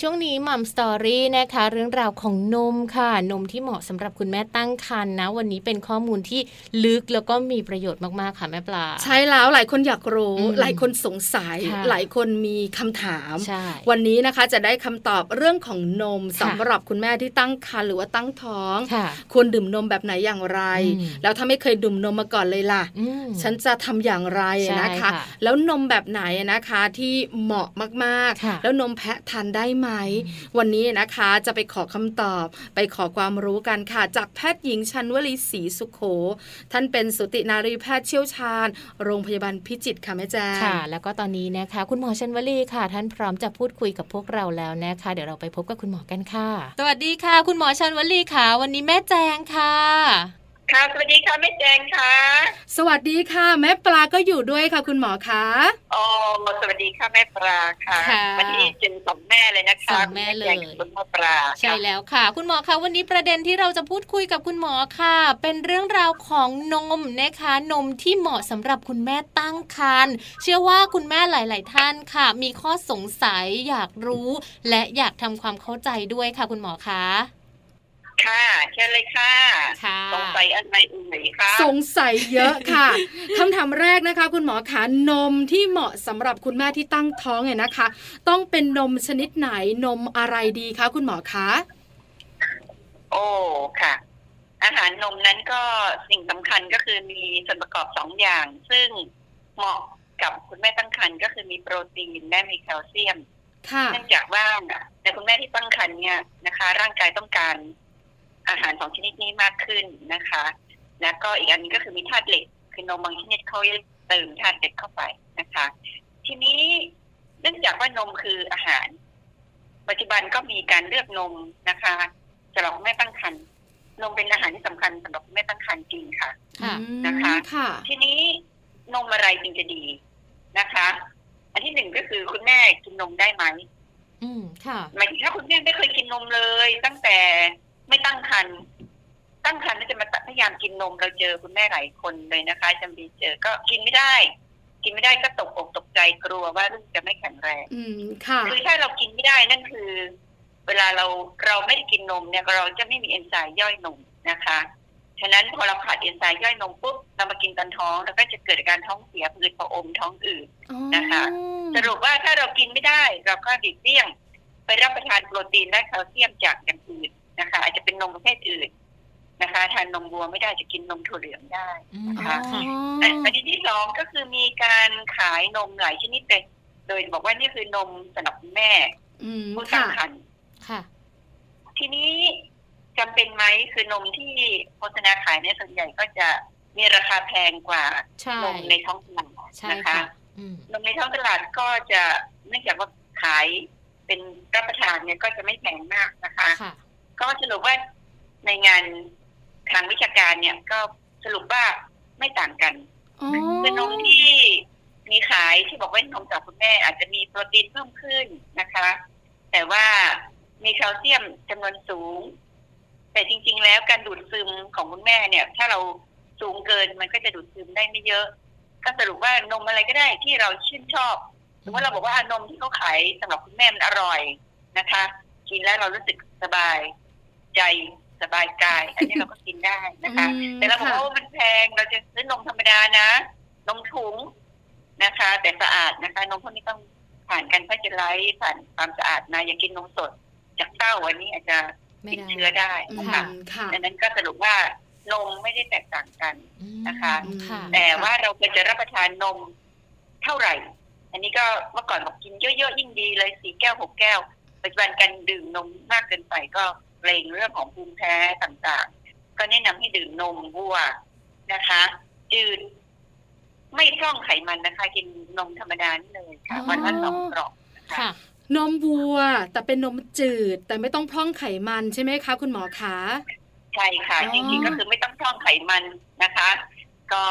ช่วงนี้มัมสตอรี่นะคะ เรื่องราวของนมค่ะ นมที่เหมาะสำหรับคุณแม่ตั้งครรภ์นะ วันนี้เป็นข้อมูลที่ลึกแล้วก็มีประโยชน์มากๆค่ะแม่ปลา ใช่แล้วหลายคนอยากรู้ หลายคนสงสัย หลายคนมีคำถาม วันนี้นะคะจะได้คำตอบเรื่องของนมสำหรับคุณแม่ที่ตั้งครรภ์หรือว่าตั้งท้องควรดื่มนมแบบไหนอย่างไร แล้วถ้าไม่เคยดื่มนมมาก่อนเลยล่ะ ฉันจะทำอย่างไรนะคะ แล้วนมแบบไหนนะคะที่เหมาะมากๆ แล้วนมแพะทานได้ไหมวันนี้นะคะจะไปขอคำตอบ ไปขอความรู้กันค่ะ จากแพทย์หญิงชันวลีศรีสุขโข ท่านเป็นสุตินารีแพทย์เชี่ยวชาญ โรงพยาบาลพิจิตรค่ะแม่แจ้งค่ะ แล้วก็ตอนนี้นะคะ คุณหมอชันวลีค่ะ ท่านพร้อมจะพูดคุยกับพวกเราแล้วนะคะ เดี๋ยวเราไปพบกับคุณหมอกันค่ะ สวัสดีค่ะ คุณหมอชันวลีค่ะ วันนี้แม่แจงค่ะ ค่ะ สวัสดีค่ะแม่แจงค่ะ สวัสดีค่ะ แม่ปลาก็อยู่ด้วยค่ะ คุณหมอคะอ๋อสวัสดีค่ะแม่ปลาค่ะ วันนี้เจนสองแม่เลยนะคะสองแม่เลยคุณแม่ปลาใช่แล้วค่ะ คุณหมอคะวันนี้ประเด็นที่เราจะพูดคุยกับคุณหมอค่ะ เป็นเรื่องราวของนมนะคะ นมที่เหมาะสำหรับคุณแม่ตั้งครรภ์เชื่อว่าคุณแม่หลาย ๆ ท่านค่ะ มีข้อสงสัยอยากรู้ และอยากทำความเข้าใจด้วยค่ะ คุณหมอคะ ค่ะเชิญเลยค่ะ สงสัยอะไรอื่นคะสงสัยเยอะค่ะคำถามแรกนะคะ คุณหมอคะนมที่เหมาะสำหรับคุณแม่ที่ตั้งท้องเนี่ยนะคะ ต้องเป็นนมชนิดไหนนมอะไรดีคะคุณหมอคะโอ้ค่ะ อาหารนมนั้นก็สิ่งสำคัญก็คือมีส่วนประกอบสองอย่าง ซึ่งเหมาะกับคุณแม่ตั้งครรภ์ก็คือมีโปรตีนและมีแคลเซียมเนื่องจากว่าในคุณแม่ที่ตั้งครรภ์เนี่ยนะคะ ร่างกายต้องการ อาหารสองชนิดนี้มากขึ้นนะคะ แล้วก็อีกอันนึงก็คือมีธาตุเหล็ก คือนมบางชนิดเขาเติมธาตุเหล็กเข้าไปนะคะ ทีนี้เนื่องจากว่านมคืออาหาร ปัจจุบันก็มีการเลือกนมนะคะสำหรับแม่ตั้งครรภ์นมเป็นอาหารที่สำคัญสำหรับแม่ตั้งครรภ์จริงค่ะนะคะทีนี้นมอะไรจึงจะดีนะคะ อันที่หนึ่งก็คือคุณแม่กินนมได้ไหมอืมค่ะหมายถึงถ้าคุณแม่ไม่เคยกินนมเลย ตั้งแต่ ไม่ตั้งครรภ์ตั้งครรภ์จะมาพยายามกินนมเราเจอคุณแม่หลายคนเลยนะคะจำดีเจอก็กินไม่ได้ กินไม่ได้ก็ตกอกตกใจกลัวว่าลูกจะไม่แข็งแรงอืมค่ะคือถ้าเรากินไม่ได้นั่นคือ เวลาเราเราไม่กินนมเนี่ยเราจะไม่มีเอนไซม์ย่อยนมนะคะฉะนั้นพอเราขาดเอนไซม์ย่อยนมปุ๊บเรามากินตอนท้องเราก็จะเกิดการท้องเสียผืดผออมท้องอืดนะคะ สรุปว่าถ้าเรากินไม่ได้ เราก็หลีกเลี่ยง ไปรับประทานโปรตีนและแคลเซียมจากอย่างอื่น นะคะ อาจจะเป็นนมประเภทอื่นนะคะ ทานนมวัวไม่ได้จะกินนมถั่วเหลืองได้นะคะประเด็นที่สองก็คือมีการขายนมหลายชนิดเลยโดยบอกว่านี่คือนมสำหรับแม่ผู้ตั้งครรภ์ทีนี้จำเป็นไหมคือนมที่โฆษณาขายในส่วนใหญ่ก็จะมีราคาแพงกว่านมในท้องตลาดนะคะนมในท้องตลาดก็จะเนื่องจากว่าขายเป็นรับประทานเนี่ยก็จะไม่แพงมากนะคะ ก็สรุปว่าในงานทางวิชาการเนี่ยก็สรุปว่าไม่ต่างกันคือนมที่มีขายที่บอกว่านมจากคุณแม่ อาจจะมีโปรตีนเพิ่มขึ้นนะคะ แต่ว่ามีแคลเซียมจำนวนสูง แต่จริง ๆ แล้วการดูดซึมของคุณแม่เนี่ย ถ้าเราสูงเกินมันก็จะดูดซึมได้ไม่เยอะ ก็สรุปว่านมอะไรก็ได้ที่เราชื่นชอบสมมติเราบอกว่านมที่เขาขายสำหรับคุณแม่มันอร่อยนะคะ กินแล้วเรารู้สึกสบาย ใจสบายกาย อันนี้เราก็กินได้นะคะ แต่เราบอกว่ามันแพงเราจะซื้อนมธรรมดานะ นมถุงนะคะ แต่สะอาดนะคะ นมพวกนี้ต้องผ่านการพัชไลท์ผ่านความสะอาดนะอย่ากินนมสด จากเต้าวันนี้อาจจะติดเชื้อได้นะคะดังนั้นก็สรุปว่านมไม่ได้แตกต่างกันนะคะ แต่ว่าเราควรจะรับประทานนมเท่าไหร่ อันนี้ก็เมื่อก่อนบอกกินเยอะๆยิ่งดีเลยสี่แก้วหกแก้วปัจจุบันการดื่มนมมากเกินไปก็ เกรงเรื่องของภูมิแพ้ต่างๆ ก็แนะนำให้ดื่มนมวัวนะคะจืดไม่พร่องไขมันนะคะ กินนมธรรมดานี่เลยค่ะ วันละสองกล่องค่ะนมวัว แต่เป็นนมจืด แต่ไม่ต้องพร่องไขมันใช่ไหมคะ คุณหมอคะใช่ค่ะ จริงๆก็คือไม่ต้องพร่องไขมันนะคะ ก็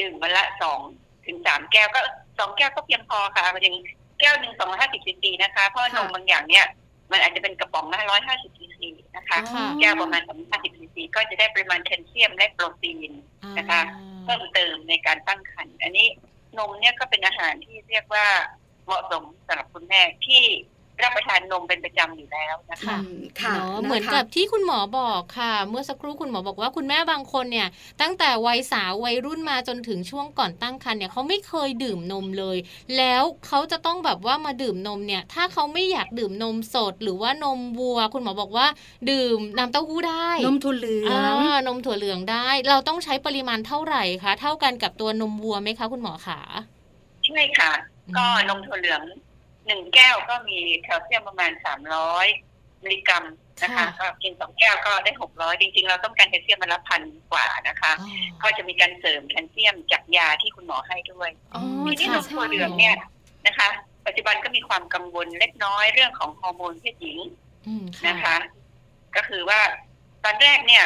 ดื่มวันละสองถึงสามแก้วก็สองแก้วก็เพียงพอค่ะมาถึงแก้วหนึ่งสองร้อยห้าสิบซีซีนะคะ เพราะนมบางอย่างเนี่ย มันอาจจะเป็นกระป๋องละร้อยห้าสิบซีซีนะคะ แก้วประมาณสองห้าสิบซีซีก็จะได้ปริมาณแคลเซียมและโปรตีนนะคะ เพิ่มเติมในการตั้งครรภ์อันนี้นมเนี่ยก็เป็นอาหารที่เรียกว่าเหมาะสมสำหรับคุณแม่ที่ รับประทานนมเป็นประจำอยู่แล้วนะคะค่ะเหมือนกับที่คุณหมอบอกค่ะ เมื่อสักครู่คุณหมอบอกว่าคุณแม่บางคนเนี่ย ตั้งแต่วัยสาววัยรุ่นมาจนถึงช่วงก่อนตั้งครรภ์เนี่ยเขาไม่เคยดื่มนมเลย แล้วเขาจะต้องแบบว่ามาดื่มนมเนี่ย ถ้าเขาไม่อยากดื่มนมสด หรือว่านมวัว คุณหมอบอกว่า ดื่มน้ำเต้าหู้ได้ นมถั่วเหลืองนมถั่วเหลืองได้ เราต้องใช้ปริมาณเท่าไหร่คะเท่ากันกับตัวนมวัวไหมคะ คุณหมอขาใช่ค่ะ ก็นมถั่วเหลือง หนึ่งแก้วก็มีแคลเซียมประมาณสามร้อยมิลลิกรัมนะคะก็กินสองแก้วก็ได้หกร้อยจริง ๆ เราต้องการแคลเซียมมาละพันกว่านะคะ ก็จะมีการเสริมแคลเซียมจากยาที่คุณหมอให้ด้วยทีนี้นมถั่วเหลืองเนี่ยนะคะ ปัจจุบันก็มีความกังวลเล็กน้อยเรื่องของฮอร์โมนเพศหญิงนะคะ ก็คือว่าตอนแรกเนี่ย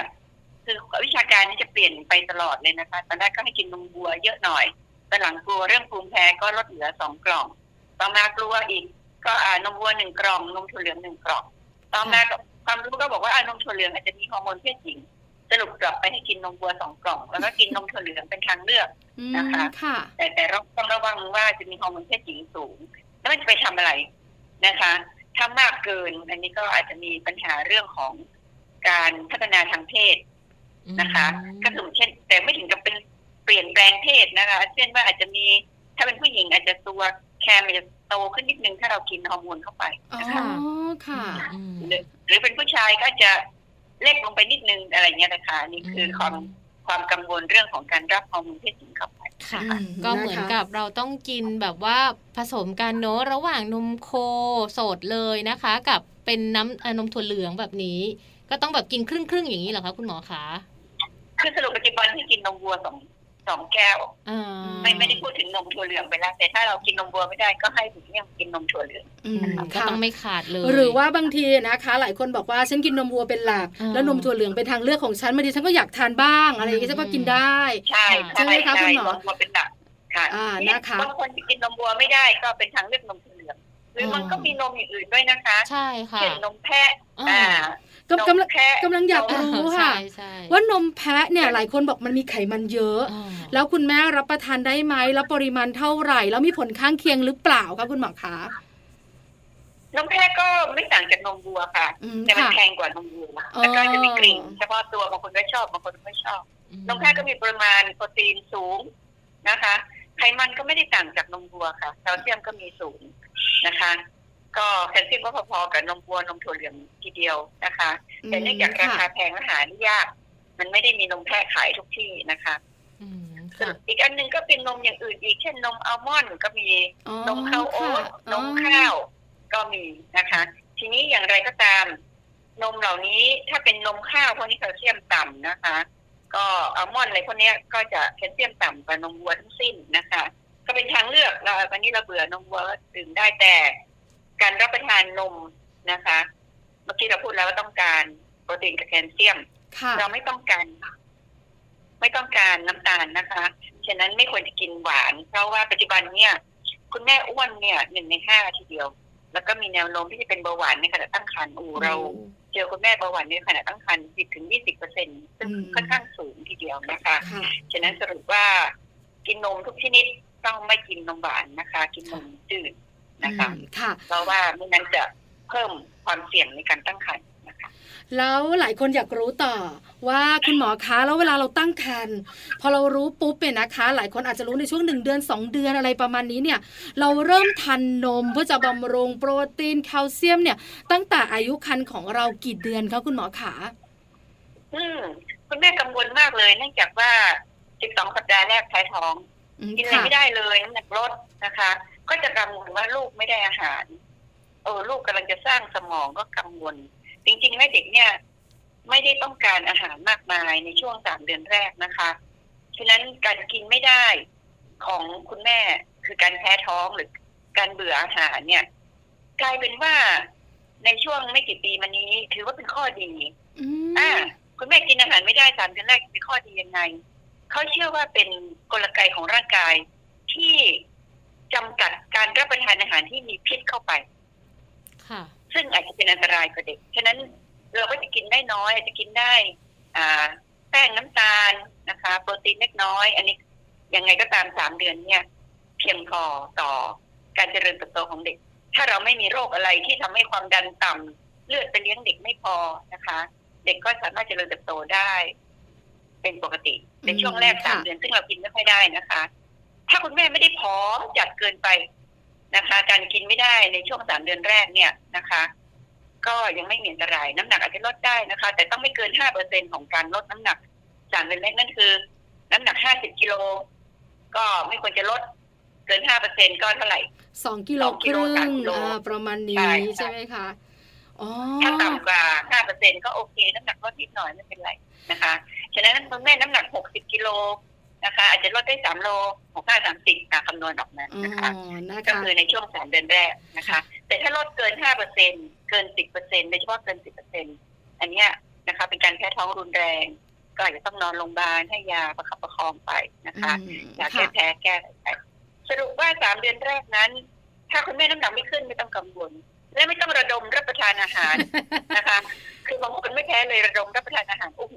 คือวิชาการนี้จะเปลี่ยนไปตลอดเลยนะคะ ตอนแรกก็ให้กินนมวัวเยอะหน่อยแต่หลังกลัวเรื่องภูมิแพ้ก็ลดเหลือสองกล่อง ต่อมากลัวอีก ก็อ่านมวัวหนึ่งกล่องนมถั่วเหลืองหนึ่งกล่องต่อมาความรู้ก็บอกว่าอ่านมถั่วเหลืองอาจจะมีฮอร์โมนเพศหญิงสรุปกลับไปให้กินนมวัวสองกล่อง แล้วก็กินนมถั่วเหลืองเป็นทางเลือกนะคะแต่แต่เราต้องระวังว่าจะมีฮอร์โมนเพศหญิงสูง แล้วมันจะไปทำอะไรนะคะถ้ามากเกิน อันนี้ก็อาจจะมีปัญหาเรื่องของการพัฒนาทางเพศนะคะ ก็คือเช่น แต่ไม่ถึงกับเป็นเปลี่ยนแปลงเพศนะคะ เช่นว่าอาจจะมีถ้าเป็นผู้หญิงอาจจะตัว แคมมันจะโตขึ้นนิดนึงถ้าเรากินฮอร์โมนเข้าไปนะคะอ๋อค่ะ หรือเป็นผู้ชายก็จะเล็กลงไปนิดนึงอะไรเงี้ยนะคะนี่คือความความกังวลเรื่องของการรับฮอร์โมนเพศหญิงเข้าไปค่ะ ก็เหมือนกับเราต้องกินแบบว่าผสมกันเนอะระหว่างนมโคสดเลยนะคะ กับเป็นน้ำนมถั่วเหลืองแบบนี้ ก็ต้องแบบกินครึ่งครึ่งอย่างนี้เหรอคะคุณหมอคะคือสรุปปัจจุบันที่กินนมวัวสอง สองแก้วไม่ไม่ได้พูดถึงนมถั่วเหลืองไปแล้วแต่ถ้าเรากินนมวัวไม่ได้ก็ให้ถึงเนี่ยกินนมถั่วเหลืองก็ต้องไม่ขาดเลย หรือว่าบางทีนะคะ หลายคนบอกว่าฉันกินนมวัวเป็นหลัก แล้วนมถั่วเหลืองเป็นทางเลือกของฉันบางทีฉันก็อยากทานบ้างอะไรอย่างนี้ฉันก็กินได้ใช่ใช่ไหมคะคุณหมอวัวเป็นหลักค่ะนะคะบางคนกินนมวัวไม่ได้ก็เป็นทางเลือกนมถั่วเหลืองหรือมันก็มีนมอย่างอื่นด้วยนะคะ ใช่ค่ะเช่นนมแพะอ่า กำลังกำลังอยากรู้ค่ะ ว่านมแพะเนี่ยหลายคนบอกมันมีไขมันเยอะ แล้วคุณแม่รับประทานได้ไหมแล้วปริมาณเท่าไหร่ แล้วมีผลข้างเคียงหรือเปล่าคะคุณหมอคะนมแพะก็ไม่ต่างจากนมวัวค่ะ แต่มันแพงกว่านมวัวแล้วก็จะมีกลิ่นเฉพาะตัวบางคนก็ชอบบางคนไม่ชอบนมแพะก็มีปริมาณโปรตีนสูงนะคะ ไขมันก็ไม่ได้ต่างจากนมวัวค่ะแคลเซียมก็มีสูงนะคะ ก็แคลเซียมก็พอๆกับนมวัวนมถั่วเหลืองทีเดียวนะคะ แต่เนื่องจากราคาแพงและหาได้ยาก มันไม่ได้มีนมแพะขายทุกที่นะคะอีกอันนึงก็เป็นนมอย่างอื่นอีกเช่นนมอัลมอนด์ก็มีนมข้าวโอ๊ตนมข้าวก็มีนะคะ ทีนี้อย่างไรก็ตาม นมเหล่านี้ถ้าเป็นนมข้าวพวกนี้แคลเซียมต่ำนะคะ ก็อัลมอนด์อะไรพวกนี้ก็จะแคลเซียมต่ำกว่านมวัวทั้งสิ้นนะคะ ก็เป็นทางเลือกเราวันนี้เราเบื่อนมวัวดื่มได้แต่ การรับประทานนมนะคะ เมื่อกี้เราพูดแล้วว่าต้องการโปรตีนกับแคลเซียม เราไม่ต้องการ ไม่ต้องการน้ำตาลนะคะ ฉะนั้นไม่ควรจะกินหวาน เพราะว่าปัจจุบันเนี่ย คุณแม่อ้วนเนี่ยหนึ่งในห้าทีเดียว แล้วก็มีแนวโน้มที่จะเป็นเบาหวานในขณะตั้งครรภ์อูเราเจอคุณแม่เบาหวานในขณะตั้งครรภ์สิบถึงยี่สิบเปอร์เซ็นซึ่งค่อนข้างสูงทีเดียวนะคะ ฉะนั้นสรุปว่ากินนมทุกชนิดต้องไม่กินนมหวานนะคะ กินนมจืด นะคะเพราะว่าไม่นั้นจะเพิ่มความเสี่ยงในการตั้งครรภ์นะคะแล้วหลายคนอยากรู้ต่อว่าคุณหมอคะแล้วเวลาเราตั้งครรภ์พอเรารู้ปุ๊บเนี่ยนะคะ หลายคนอาจจะรู้ในช่วงหนึ่งเดือน 2 เดือนอะไรประมาณนี้เนี่ย เราเริ่มทันนมเพื่อจะบำรุงโปรตีนแคลเซียมเนี่ย ตั้งแต่อายุครรภ์ของเรากี่เดือนคะคุณหมอขาอืมคุณแม่กังวลมากเลย เนื่องจากว่า 12 สัปดาห์แรกท้ายท้องกินอะไรไม่ได้เลยน้ำหนักลดนะคะ ก็จะกังวลว่าลูกไม่ได้อาหารเออลูกกำลังจะสร้างสมองก็กังวล จริงๆแล้วเด็กเนี่ย ไม่ได้ต้องการอาหารมากมายในช่วงสามเดือนแรกนะคะฉะนั้นการกินไม่ได้ของคุณแม่คือการแพ้ท้องหรือการเบื่ออาหารเนี่ย กลายเป็นว่าในช่วงไม่กี่ปีมานี้ ถือว่าเป็นข้อดีอ่าคุณแม่กินอาหารไม่ได้สามเดือนแรกเป็นข้อดียังไงเขาเชื่อว่าเป็นกลไกของร่างกายที่ จำกัดการรับประทานอาหารที่มีพิษเข้าไป ค่ะ ซึ่งอาจจะเป็นอันตรายกับเด็ก ฉะนั้นเราก็จะกินได้น้อย อาจจะกินได้ อ่า แป้งน้ำตาลนะคะ โปรตีนเล็กน้อย อันนี้ยังไงก็ตามสามเดือนเนี่ย เพียงพอต่อการเจริญเติบโตของเด็ก ถ้าเราไม่มีโรคอะไรที่ทำให้ความดันต่ำเลือดไปเลี้ยงเด็กไม่พอนะคะ เด็กก็สามารถเจริญเติบโตได้ เป็นปกติในช่วงแรกสามเดือนซึ่งเรากินไม่ค่อยได้นะคะ ถ้าคุณแม่ไม่ได้พอจัดเกินไปนะคะ การกินไม่ได้ในช่วงสามเดือนแรกเนี่ยนะคะ ก็ยังไม่มีอันตรายน้ำหนักอาจจะลดได้นะคะ แต่ต้องไม่เกินห้าเปอร์เซ็นของการลดน้ำหนักสามเดือนแรกนั่นคือ น้ำหนักห้าสิบกิโลก็ไม่ควรจะลดเกินห้าเปอร์เซ็นก็เท่าไหร่สองกิโลครึ่งประมาณนี้ใช่ไหมคะถ้าต่ำกว่าห้าเปอร์เซ็นก็โอเค น้ำหนักลดนิดหน่อยไม่เป็นไรนะคะ ฉะนั้นคุณแม่น้ำหนักหกสิบกิโล นะคะ อาจจะลดได้สามโลหกห้าสามสิบคำนวณออกมานะคะก็คือในช่วงสามเดือนแรกนะคะ แต่ถ้าลดเกินห้าเปอร์เซ็นเกินสิบเปอร์เซ็นโดยเฉพาะเกินสิบเปอร์เซ็นอันเนี้ยนะคะเป็นการแพ้ท้องรุนแรง ก็อาจจะต้องนอนโรงพยาบาลให้ยาประคับประคองไปนะคะยาแก้แพ้แก้ไปสรุปว่าสามเดือนแรกนั้น ถ้าคุณแม่น้ำหนักไม่ขึ้นไม่ต้องกังวล และไม่ต้องระดมรับประทานอาหารนะคะ คือบางคนไม่แพ้เลยระดมรับประทานอาหารโอ้โห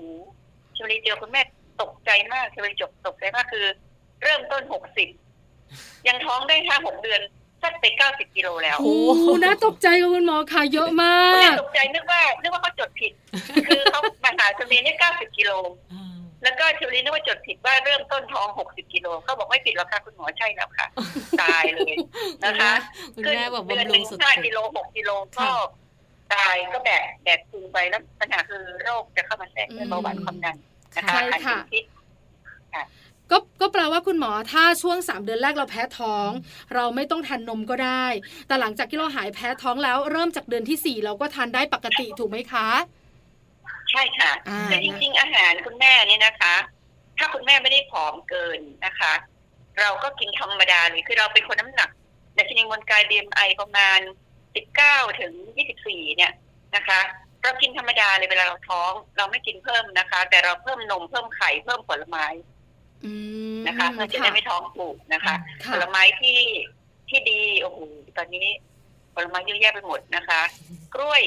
ชลีเจอคุณแม่ ตกใจมากชลีจบตกใจมากคือ เริ่มต้นหกสิบยังท้องได้แค่หกเดือนสักไปเก้าสิบกิโลแล้วโอ้น่าตกใจคุณหมอค่ะเยอะมากตกใจนึกว่านึกว่าเขาจดผิด คือเขามาหาชลีเนี่ยเก้าสิบกิโลแล้วก็เชลีนึกว่าจดผิดว่าเริ่มต้นท้องหกสิบกิโลเขาบอกไม่ผิดหรอกค่ะคุณหมอใช่แล้วค่ะ ตายเลยนะคะคุณแม่บอกเดือนหนึ่งห้ากิโลหกกิโลก็ตายก็แบกแบกคูไปแล้วปัญหาคือโรคจะเข้ามาแทรกเบาหวานความดัน นะคะใช่ค่ะก็ก็แปลว่าคุณหมอถ้าช่วงสามเดือนแรกเราแพ้ท้อง เราไม่ต้องทานนมก็ได้ แต่หลังจากที่เราหายแพ้ท้องแล้วเริ่มจากเดือนที่สี่เราก็ทานได้ปกติถูกไหมคะ ใช่ค่ะ แต่จริง ๆ อาหารคุณแม่เนี่ยนะคะ ถ้าคุณแม่ไม่ได้ผอมเกินนะคะ เราก็กินธรรมดาเลยคือเราเป็นคนน้ำหนักแต่ชนิมวลกายเดียมไอประมาณสิบเก้าถึงยี่สิบสี่เนี่ยนะคะ เรากินธรรมดาเลยเวลาเราท้อง เราไม่กินเพิ่มนะคะ แต่เราเพิ่มนมเพิ่มไข่เพิ่มผลไม้นะคะเพื่อจะได้ไม่ท้องผูกนะคะ ผลไม้ที่ที่ดีโอ้โหตอนนี้ผลไม้เยอะแยะไปหมดนะคะ กล้วย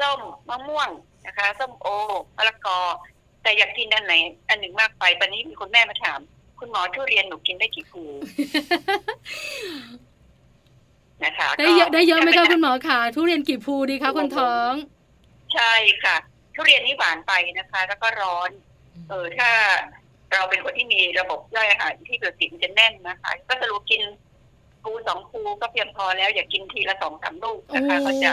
ส้มมะม่วงนะคะส้มโอมะละกอ แต่อยากกินอันไหน อันหนึ่งมากไปตอนนี้มีคุณแม่มาถาม คุณหมอทุเรียนหนูกินได้กี่ภูนะคะได้เยอะได้เยอะไหมคะคุณหมอคะทุเรียนกี่ภูดีคะคุณท้อง ใช่ค่ะ ทุเรียนนี่หวานไปนะคะ แล้วก็ร้อน เออถ้าเราเป็นคนที่มีระบบย่อยอาหารที่โปรตีนจะแน่นนะคะ ก็สรุปกินภูสองภูก็เพียงพอแล้วอย่ากินทีละสองสามลูกนะคะก็จะ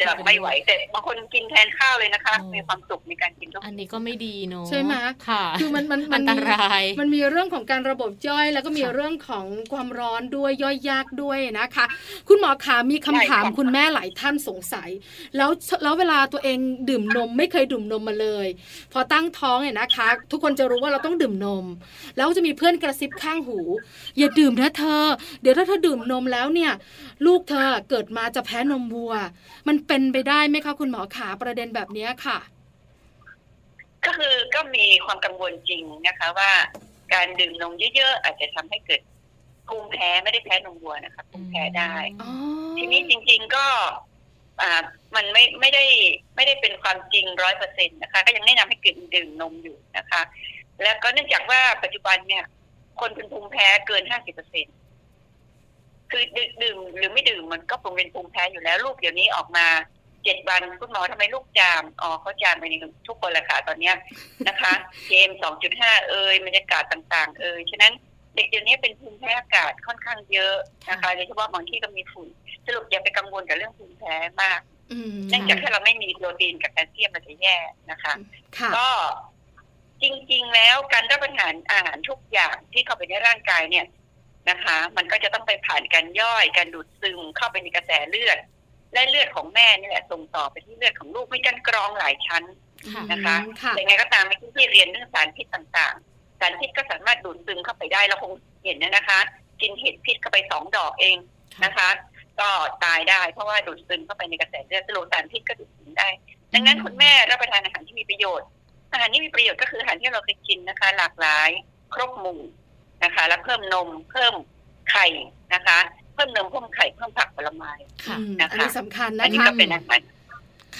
จะไม่ไหวแต่บางคนกินแทนข้าวเลยนะคะ มีความสุขในการกินทุกอันนี้ก็ไม่ดีเนาะใช่ไหมค่ะคือมันมันมัอันนตราย มันมีเรื่องของการระบบย่อย แล้วก็มีค่ะเรื่องของความร้อนด้วยย่อยยากด้วยนะคะ คุณหมอขามีคำถามคุณแม่หลายท่านสงสัย แล้วแล้วเวลาตัวเองดื่มนมไม่เคยดื่มนมมาเลย พอตั้งท้องเนี่ยนะคะ ทุกคนจะรู้ว่าเราต้องดื่มนม แล้วจะมีเพื่อนกระซิบข้างหู อย่าดื่มนะเธอ เดี๋ยวถ้าเธอดื่มนมแล้วเนี่ย ลูกเธอเกิดมาจะแพ้นมวัว มันเป็นไปได้ไหมคะคุณหมอขาประเด็นแบบเนี้ยค่ะ ก็คือก็มีความกังวลจริงนะคะ ว่าการดื่มนมเยอะๆ อาจจะทำให้เกิดภูมิแพ้ไม่ได้แพ้นมวัวนะคะภูมิแพ้ได้อ๋อทีนี้จริง ๆก็อ่ามันไม่ไม่ได้ไม่ได้เป็นความจริงร้อยเปอร์เซ็นต์นะคะ ก็ยังแนะนำให้กินดื่มนมอยู่นะคะ แล้วก็เนื่องจากว่าปัจจุบันเนี่ย คนเป็นภูมิแพ้เกินห้าสิบเปอร์เซ็น คือดื่มหรือไม่ดื่มมันก็คงเป็นภูมิแพ้อยู่แล้วลูกเดี๋ยวนี้ออกมาเจ็ดวันคุณหมอทำไมลูกจามอ๋อเขาจามไปในทุกคนแหละค่ะตอนเนี้ยนะคะเกมสองจุดห้าเอ่ยบรรยากาศต่างๆ เอ่ยฉะนั้นเด็กเดี๋ยวนี้เป็นภูมิแพ้อากาศค่อนข้างเยอะนะคะโดยเฉพาะบางที่ก็มีฝุ่นสรุปอย่าไปกังวลกับเรื่องภูมิแพ้มากอืมเนื่องจากถ้าเราไม่มีโปรตีนกับแคลเซียมมันจะแย่นะคะค่ะก็จริง ๆ แล้วการรับประทานอาหารทุกอย่างที่เข้าไปในร่างกายเนี่ย นะคะ มันก็จะต้องไปผ่านการย่อยการดูดซึมเข้าไปในกระแสเลือด และเลือดของแม่นี่แหละส่งต่อไปที่เลือดของลูกมีการกรองหลายชั้นค่ะนะคะอืมค่ะแต่ไงก็ตามไม่ที่เรียนเรื่องสารพิษต่างๆ สารพิษก็สามารถดูดซึมเข้าไปได้เราคงเห็นนะนะคะ กินเห็ดพิษเข้าไปสองดอกเองนะคะ ก็ตายได้เพราะว่าดูดซึมเข้าไปในกระแสเลือดสรุปสารพิษก็ดูดซึมได้ ดังนั้นคุณแม่รับประทานอาหารที่มีประโยชน์อาหารที่มีประโยชน์ก็คืออาหารที่เราเคยกินนะคะ หลากหลายครบหมู่ นะคะ แล้วเพิ่มนมเพิ่มไข่นะคะ เพิ่มนมเพิ่มไข่เพิ่มผักผลไม้ค่ะอืมนะคะอันนี้สำคัญอันะนนี้คะก็เป็นอาหาร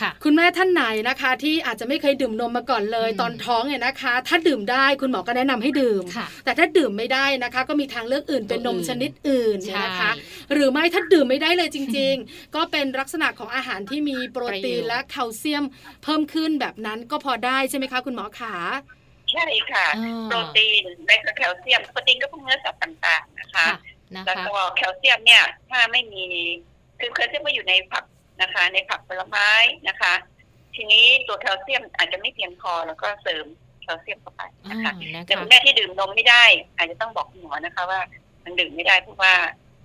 ค่ะคุณแม่ท่านไหนนะคะ ที่อาจจะไม่เคยดื่มนมมาก่อนเลยอืมตอนท้องเนี่ยนะคะ ถ้าดื่มได้คุณหมอก็แนะนำให้ดื่มค่ะแต่ถ้าดื่มไม่ได้นะคะ ก็มีทางเลือกอื่นเป็นนมตัวอื่นชนิดอื่นเนี่ยใช่นะคะ หรือไม่ถ้าดื่มไม่ได้เลยจริง ๆ ก็เป็นลักษณะของอาหารที่มีโปรตีนประโยชน์และแคลเซียมเพิ่มขึ้นแบบนั้นก็พอได้ใช่ไหมคะ คุณหมอขา ใช่ค่ะอ่าโปรตีนและก็แคลเซียมโปรตีนก็พวกเนื้อสัตว์ต่างๆนะคะค่ะนะแล้วคะก็แคลเซียมเนี่ย ถ้าไม่มีคือแคลเซียมก็อยู่ในผักนะคะ ในผักผลไม้นะคะ ทีนี้ตัวแคลเซียมอาจจะไม่เพียงพอแล้วก็เสริมแคลเซียมเข้าไปอ่านะคะนะแต่คะคุณแม่ที่ดื่มนมไม่ได้ อาจจะต้องบอกคุณหมอนะคะว่ามันดื่มไม่ได้เพราะว่า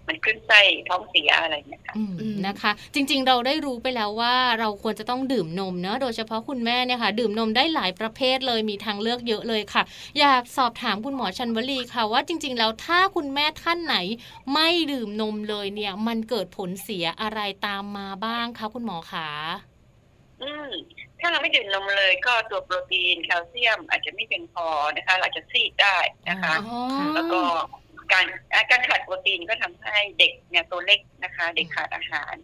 มันขึ้นไส้ท้องเสียอะไรเนี่ยค่ะอืมนะคะ จริงๆเราได้รู้ไปแล้วว่าเราควรจะต้องดื่มนมเนอะโดยเฉพาะคุณแม่เนี่ยค่ะ ดื่มนมได้หลายประเภทเลยมีทางเลือกเยอะเลยค่ะ อยากสอบถามคุณหมอชันวลีค่ะ ว่าจริง ๆ แล้วถ้าคุณแม่ท่านไหน ไม่ดื่มนมเลยเนี่ย มันเกิดผลเสียอะไรตามมาบ้างคะคุณหมอคะอืมถ้าเราไม่ดื่มนมเลยก็ตัวโปรตีนแคลเซียม อาจจะไม่เพียงพอนะคะ เราอาจจะซีดได้นะคะอ๋อแล้วก็ การอะการขาดโปรตีนก็ทำให้เด็กเนี่ยตัวเล็กนะคะ เด็กขาดอาหาร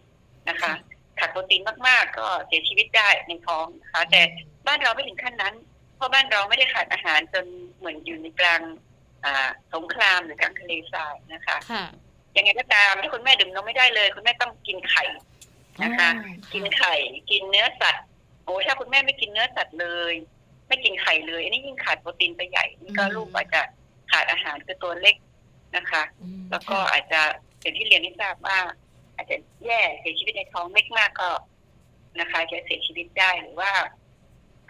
นะคะ ขาดโปรตีนมากๆ ก็เสียชีวิตได้ในท้องนะคะ แต่บ้านเราไม่ถึงขั้นนั้น เพราะบ้านเราไม่ได้ขาดอาหารจนเหมือนอยู่ในกลางอ่าสงครามหรือกลางทะเลทรายนะคะค่ะยังไงก็ตามถ้าคุณแม่ดื่มนมไม่ได้เลย คุณแม่ต้องกินไข่นะคะ กินไข่ กินเนื้อสัตว์โอ้ถ้าคุณแม่ไม่กินเนื้อสัตว์เลย ไม่กินไข่เลยอันนี้ยิ่งขาดโปรตีนไปใหญ่นี่ก็อืมลูกอาจจะขาดอาหารคือตัวเล็ก นะคะ อืมแล้วก็อาจจะอย่างที่เรียนให้ทราบว่า อาจจะแย่เสียชีวิตในท้องเล็กมากก็นะคะ จะเสียชีวิตได้หรือว่า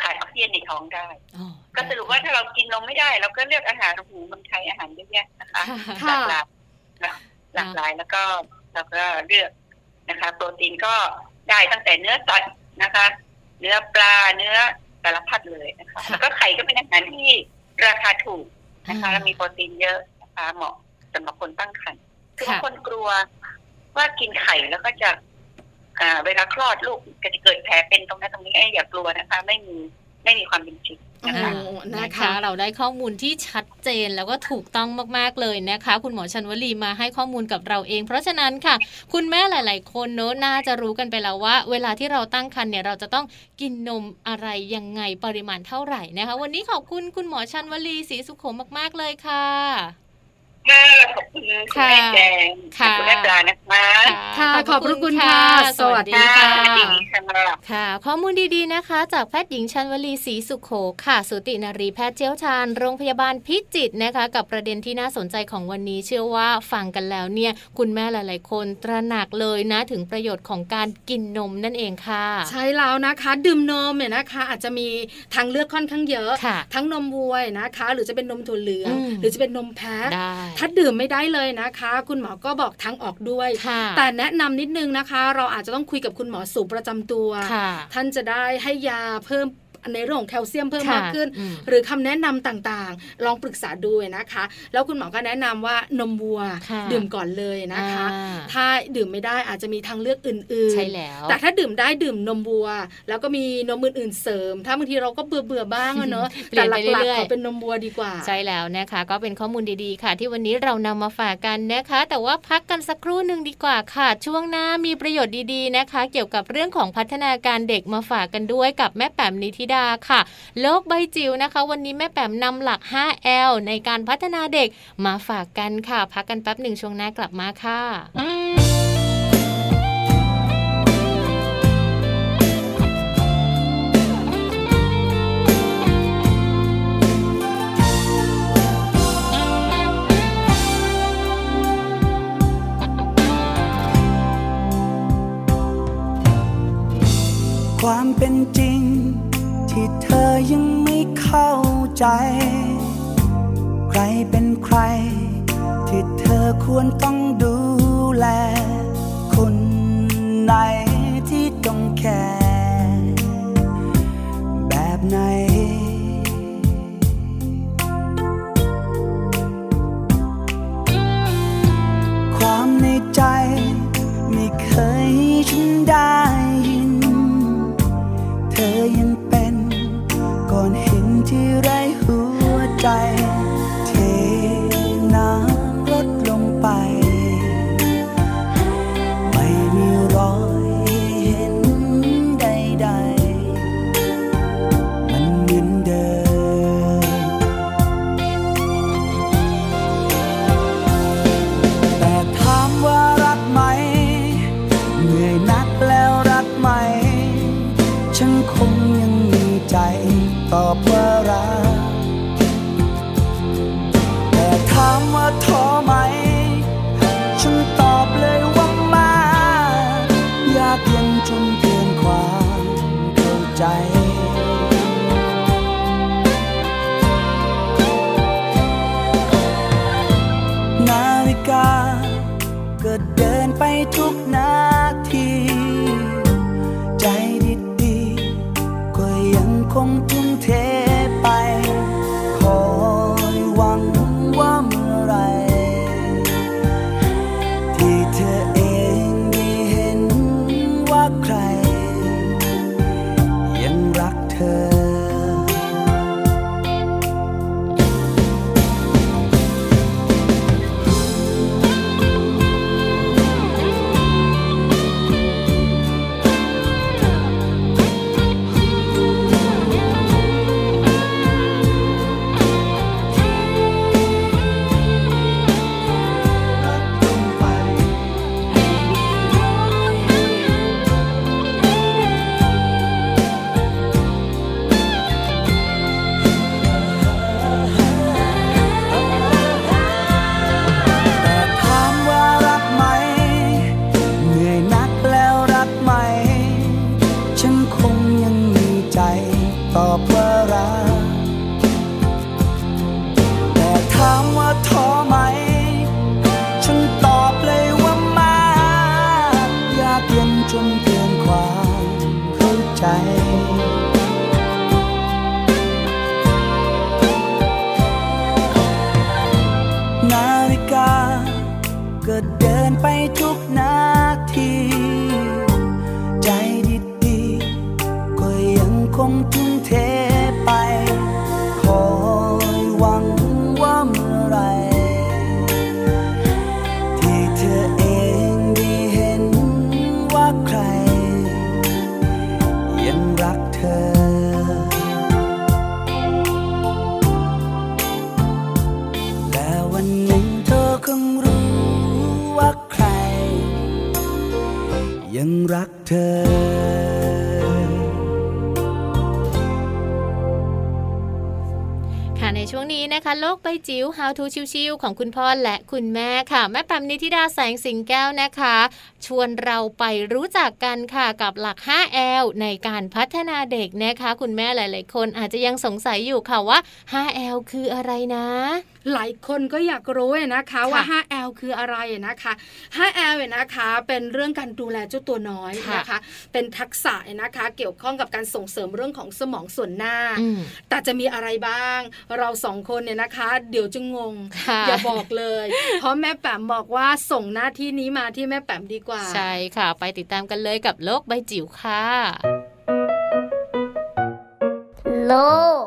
ขาดออกซิเจนในท้องได้ อ๋อก็สรุปว่าถ้าเรากินนมไม่ได้ เราก็เลือกอาหารหูมันไทยอาหารเยอะแยะนะคะค่ะหลากหลายนะหลากหลายแล้วก็เราก็เลือกนะคะ โปรตีนก็ได้ตั้งแต่เนื้อสัตว์นะคะ เนื้อปลาเนื้อสารพัดเลยนะคะ ค่ะ แล้วก็ไข่ก็เป็นอาหารที่ราคาถูกนะคะ แล้วมีโปรตีนเยอะนะคะเหมาะ สำหรับคนตั้งครรภ์คือบางคนกลัวว่ากินไข่แล้วก็จะอ่าเวลาคลอดลูกก็จะเกิดแผลเป็นตรงนั้นตรงนี้ไอ้ยอย่ากลัวนะคะ ไม่มีไม่มีความเป็นจริงนะคะโอ้นะนะคะคะ เราได้ข้อมูลที่ชัดเจนแล้วก็ถูกต้องมากๆเลยนะคะ คุณหมอชันวลีมาให้ข้อมูลกับเราเอง เพราะฉะนั้นค่ะ คุณแม่หลาย ๆ คนเนอะน่าจะรู้กันไปแล้วว่า เวลาที่เราตั้งครรภ์เนี่ยเราจะต้องกินนมอะไรยังไงปริมาณเท่าไหร่นะคะ วันนี้ขอบคุณคุณหมอชันวลีศรีสุขมมาก ๆ เลยค่ะ ค่ะขอบคุณคุณแม่แจงค่ะคุณแม่ปลานะคะนะค่ะขอบพระคุณค่ะสวัสดีค่ะค่ะ สวัสดีค่ะ ค่ะ ข้อมูลดีๆนะคะ จากแพทย์หญิงชันวลีศรีสุขโขค่ะ สุตินารีแพทย์เชี่ยวชาญโรงพยาบาลพิจิตรนะคะ กับประเด็นที่น่าสนใจของวันนี้เชื่อว่าฟังกันแล้วเนี่ย คุณแม่หลายๆ คนตระหนักเลยนะถึงประโยชน์ของการกินนมนั่นเองค่ะ ใช่แล้วนะคะดื่มนมเนี่ยนะคะ อาจจะมีทางเลือกค่อนข้างเยอะค่ะทั้งนมวัวนะคะ หรือจะเป็นนมถั่วเหลืองอืมหรือจะเป็นนมแพะได้ถ้าดื่มไม่ได้เลยนะคะ คุณหมอก็บอกทางออกด้วยค่ะแต่แนะนำนิดนึงนะคะ เราอาจจะต้องคุยกับคุณหมอสูประจำตัวค่ะท่านจะได้ให้ยาเพิ่ม ในเรื่องของแคลเซียมเพิ่มค่ะมากขึ้นอืมหรือคำแนะนำต่างๆ ลองปรึกษาดูนะคะ แล้วคุณหมอก็แนะนำว่านมวัวค่ะดื่มก่อนเลยนะคะอ่าถ้าดื่มไม่ได้อาจจะมีทางเลือกอื่นๆใช่แล้วแต่ถ้าดื่มได้ดื่มนมวัว แล้วก็มีนมอื่นๆเสริม ถ้าบางทีเราก็เบื่อเบื่อๆบ้างอะเนอะเปลี่แต่ยนหไปลักเรื่ๆอยๆขอเป็นนมวัวดีกว่าใช่แล้วนะคะ ก็เป็นข้อมูลดีๆค่ะ ที่วันนี้เรานำมาฝากกันนะคะ แต่ว่าพักกันสักครู่หนึ่งดีกว่าค่ะ ช่วงหน้ามีประโยชน์ดีๆนะคะ เกี่ยวกับเรื่องของพัฒนาการเด็กมาฝากกันด้วยกับแม่แป๋มนิธิดาค่ะ โลกใบจิ๋วนะคะ วันนี้แม่แป๋มนำหลัก 5L ในการพัฒนาเด็กมาฝากกันค่ะ พักกันแป๊บหนึ่งช่วงหน้ากลับมาค่ะความเป็นจริง ยังไม่เข้าใจ ใครเป็นใคร ที่เธอควรต้องดูแล คนไหนที่ต้องแคร์แบบไหน ความในใจ ไม่เคยฉันได้ ใจ เทน้ำลดลงไป ไม่มีรอยเห็นใดๆ มันเหมือนเดิม แต่ถามว่ารักไหม เหนื่อยนักแล้วรักไหม ฉันคงยังมีใจตอบว่า ท้อ ก็เดินไปทุกนาที ใจดีๆก็ยังคงทุ่ ธอในช่วงนี้นะคะโลกใบจิ๋ว How to ชิวๆของคุณพ่อและคุณแม่ค่ะ แม่แปมนิธิดาแสงสิงแก้วนะคะ ชวนเราไปรู้จักกันค่ะกับหลัก 5L ในการพัฒนาเด็กนะคะ คุณแม่หลาย ๆ คนอาจจะยังสงสัยอยู่ค่ะว่า 5L คืออะไรนะหลายคนก็อยากรู้นะคะว่า 5L คืออะไรนะคะ 5L นะคะเป็นเรื่องการดูแลเจ้าตัวน้อยนะคะ เป็นทักษะนะคะ เกี่ยวข้องกับการส่งเสริมเรื่องของสมองส่วนหน้า แต่จะมีอะไรบ้าง เราสองคนเนี่ยนะคะ เดี๋ยวจะงง อย่าบอกเลย เพราะแม่แปมบอกว่าส่งหน้าที่นี้มาที่แม่แปมดีกว่า ใช่ค่ะ ไปติดตามกันเลยกับโลกใบจิ๋วค่ะ โลก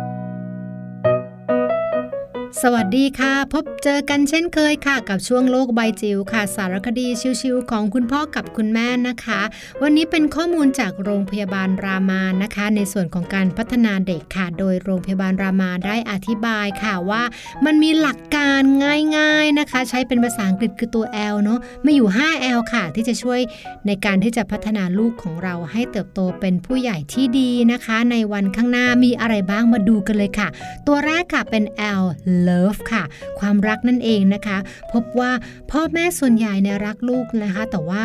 สวัสดีค่ะ พบเจอกันเช่นเคยค่ะ กับช่วงโลกใบจิ๋วค่ะ สารคดีชิวๆของคุณพ่อกับคุณแม่นะคะ วันนี้เป็นข้อมูลจากโรงพยาบาลรามานะคะ ในส่วนของการพัฒนาเด็กค่ะ โดยโรงพยาบาลรามาได้อธิบายค่ะว่า มันมีหลักการง่าย ๆนะคะ ใช้เป็นภาษาอังกฤษคือตัว L เนาะไม่อยู่ 5L ค่ะ ที่จะช่วยในการที่จะพัฒนาลูกของเราให้เติบโตเป็นผู้ใหญ่ที่ดีนะคะ ในวันข้างหน้ามีอะไรบ้างมาดูกันเลยค่ะ ตัวแรกค่ะเป็น L love ค่ะ ความรักนั่นเองนะคะ พบว่าพ่อแม่ส่วนใหญ่เนี่ยรักลูกนะคะ แต่ว่า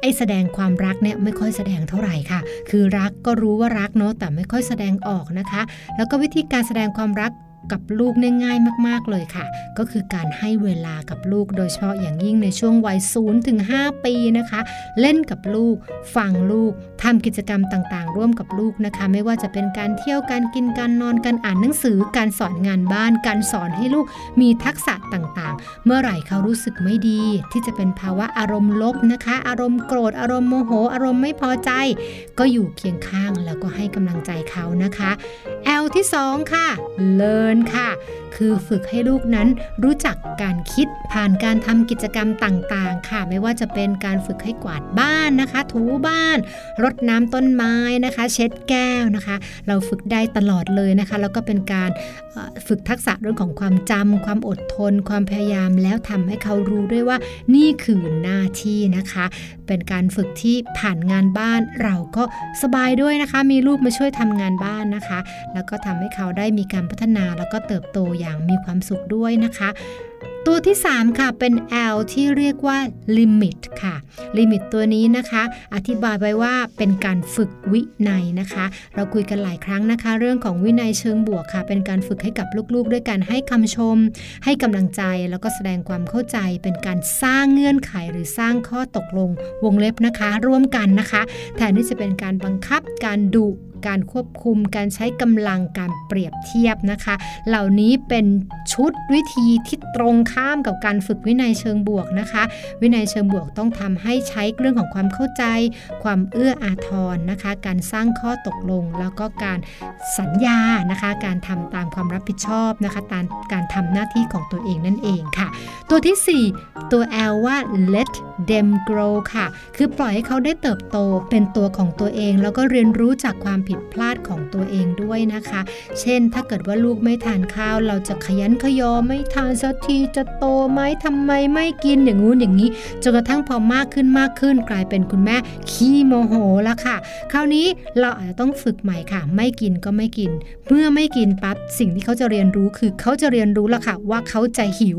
ไอ้แสดงความรักเนี่ยไม่ค่อยแสดงเท่าไหร่ค่ะ คือรักก็รู้ว่ารักเนาะแต่ไม่ค่อยแสดงออกนะคะ แล้วก็วิธีการแสดงความรัก กับลูกง่ายๆมากๆเลยค่ะ ก็คือการให้เวลากับลูกโดยเฉพาะอย่างยิ่งในช่วงวัย0ถึง5ปีนะคะ เล่นกับลูก ฟังลูกทำกิจกรรมต่างๆ ร่วมกับลูกนะคะ ไม่ว่าจะเป็นการเที่ยวการกินการนอนการอ่านหนังสือ การสอนงานบ้าน การสอนให้ลูกมีทักษะต่างๆ เมื่อไหร่เขารู้สึกไม่ดี ที่จะเป็นภาวะอารมณ์ลบนะคะ อารมณ์โกรธอารมณ์โมโห อารมณ์ไม่พอใจ ก็อยู่เคียงข้างแล้วก็ให้กำลังใจเขานะคะ L ที่ 2 ค่ะ learn ค่ะ คือฝึกให้ลูกนั้นรู้จักการคิดผ่านการทำกิจกรรมต่างๆ ค่ะ ไม่ว่าจะเป็นการฝึกให้กวาดบ้านนะคะ ถูบ้านรดน้ำต้นไม้นะคะ เช็ดแก้วนะคะ เราฝึกได้ตลอดเลยนะคะ แล้วก็เป็นการฝึกทักษะเรื่องของความจำความอดทน ความพยายามแล้วทำให้เขารู้ด้วยว่านี่คือหน้าที่นะคะ เป็นการฝึกที่ผ่านงานบ้านเราก็สบายด้วยนะคะ มีลูกมาช่วยทำงานบ้านนะคะ แล้วก็ทำให้เขาได้มีการพัฒนาแล้วก็เติบโตอย่างมีความสุขด้วยนะคะ ตัวที่ 3 ค่ะเป็น L ที่เรียกว่า limit ค่ะ limit ตัวนี้นะคะ อธิบายไว้ว่าเป็นการฝึกวินัยนะคะ เราคุยกันหลายครั้งนะคะ เรื่องของวินัยเชิงบวกค่ะ เป็นการฝึกให้กับลูกๆ ด้วยการให้คำชม ให้กำลังใจแล้วก็แสดงความเข้าใจ เป็นการสร้างเงื่อนไขหรือสร้างข้อตกลงวงเล็บนะคะ ร่วมกันนะคะ แทนที่จะเป็นการบังคับการดุ การควบคุม การใช้กำลังการเปรียบเทียบนะคะ เหล่านี้เป็นชุดวิธีที่ตรงข้ามกับการฝึกวินัยเชิงบวกนะคะ วินัยเชิงบวกต้องทำให้ใช้เรื่องของความเข้าใจ ความเอื้ออาทรนะคะ การสร้างข้อตกลง แล้วก็การสัญญานะคะ การทำตามความรับผิดชอบนะคะตามการทำหน้าที่ของตัวเองนั่นเองค่ะ ตัวที่ 4 ตัว L ว่า let them grow ค่ะ คือปล่อยให้เขาได้เติบโตเป็นตัวของตัวเอง แล้วก็เรียนรู้จากความผิดพลาดของตัวเองด้วยนะคะ เช่น ถ้าเกิดว่าลูกไม่ทานข้าว เราจะขยันขยอไม่ทานสักทีจะโตไหมทำไมไม่กินอย่างงู้นอย่างนี้จนกระทั่งพอมากขึ้นมากขึ้น กลายเป็นคุณแม่ขี้โมโหล้วค่ะ คราวนี้เราอาจจะต้องฝึกใหม่ค่ะ ไม่กินก็ไม่กิน เมื่อไม่กินปั๊บสิ่งที่เขาจะเรียนรู้คือเขาจะเรียนรู้ล้วค่ะ ว่าเขาจะหิว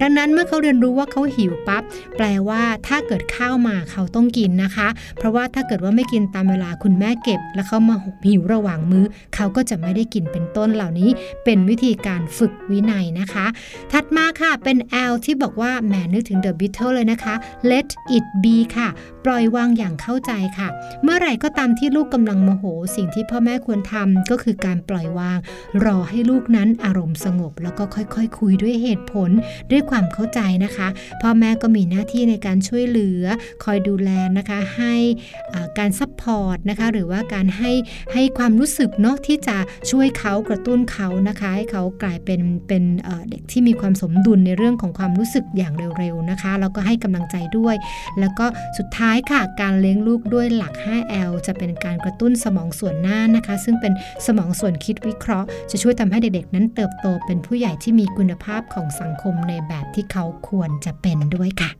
ดังนั้นเมื่อเขาเรียนรู้ว่าเขาหิวปั๊บแปลว่าถ้าเกิดข้าวมาเขาต้องกินนะคะ เพราะว่าถ้าเกิดว่าไม่กินตามเวลาคุณแม่เก็บ แล้วเขามาหิหิวระหว่างมื้อ เขาก็จะไม่ได้กินเป็นต้นเหล่านี้เป็นวิธีการฝึกวินัยนะคะ ถัดมาค่ะเป็น L ที่บอกว่าแหมนึกถึง The Beatles เลยนะคะ Let it be ค่ะ ปล่อยวางอย่างเข้าใจค่ะ เมื่อไหร่ก็ตามที่ลูกกำลังโมโห สิ่งที่พ่อแม่ควรทำก็คือการปล่อยวาง รอให้ลูกนั้นอารมณ์สงบ แล้วก็ค่อยๆคคุยด้วยเหตุผลด้วยความเข้าใจนะคะ พ่อแม่ก็มีหน้าที่ในการช่วยเหลือ คอยดูแลนะคะให้การ support นะคะหรือว่าการให้ให้ความรู้สึกเนาะที่จะช่วยเขากระตุ้นเขานะคะ ให้เขากลายเป็นเป็นเด็กที่มีความสมดุลในเรื่องของความรู้สึกอย่างเร็วๆนะคะแล้วก็ให้กำลังใจด้วย แล้วก็สุดท้ายค่ะการเลี้ยงลูกด้วยหลัก 5L จะเป็นการกระตุ้นสมองส่วนหน้านะคะ ซึ่งเป็นสมองส่วนคิดวิเคราะห์ จะช่วยทำให้เด็กๆ นั้นเติบโตเป็นผู้ใหญ่ที่มีคุณภาพของสังคมในแบบที่เขาควรจะเป็นด้วยค่ะ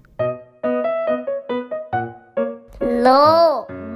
โล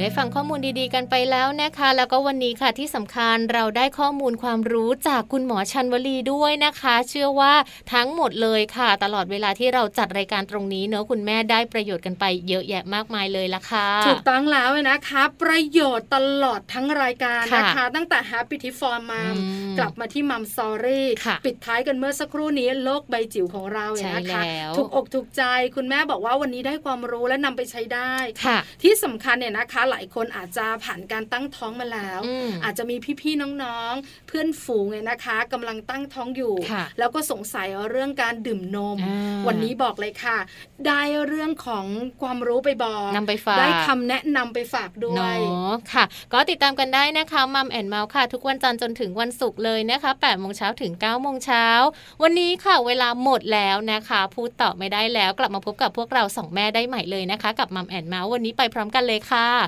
ได้ฟังข้อมูลดีๆกันไปแล้วนะคะ แล้วก็วันนี้ค่ะที่สำคัญเราได้ข้อมูลความรู้จากคุณหมอชันวลีด้วยนะคะ เชื่อว่าทั้งหมดเลยค่ะ ตลอดเวลาที่เราจัดรายการตรงนี้เนอะคุณแม่ได้ประโยชน์กันไปเยอะแยะมากมายเลยละค่ะ ถูกต้องแล้วนะคะ ประโยชน์ตลอดทั้งรายการนะคะ ตั้งแต่ Happy t i for Mom กลับมาที่มัมซอรี่ปิดท้ายกันเมื่อสักครู่นี้โลกใบจิ๋วของเราเนี่ยนะคะถูกอกถูกใจคุณแม่บอกว่าวันนี้ได้ความรู้และนำไปใช้ได้ที่สำคัญเนี่ยนะคะหลายคนอาจจะผ่านการตั้งท้องมาแล้ว อาจจะมีพี่ๆน้องๆ เพื่อนฝูงเนี่ยนะคะกำลังตั้งท้องอยู่ แล้วก็สงสัยเรื่องการดื่มนม วันนี้บอกเลยค่ะ ได้เรื่องของความรู้ไปบอกนำไปฝากได้คำแนะนำไปฝากด้วยเนาะค่ะ ก็ติดตามกันได้นะคะ Mom and เม้าท์ค่ะ ทุกวันจันทร์จนถึงวันศุกร์เลยนะคะแปดโมงเช้าถึงเก้าโมงเช้าวันนี้ค่ะเวลาหมดแล้วนะคะ พูดต่อไม่ได้แล้วกลับมาพบกับพวกเราสองแม่ได้ใหม่เลยนะคะ กับ Mom and เม้าท์วันนี้ไปพร้อมกันเลยค่ะ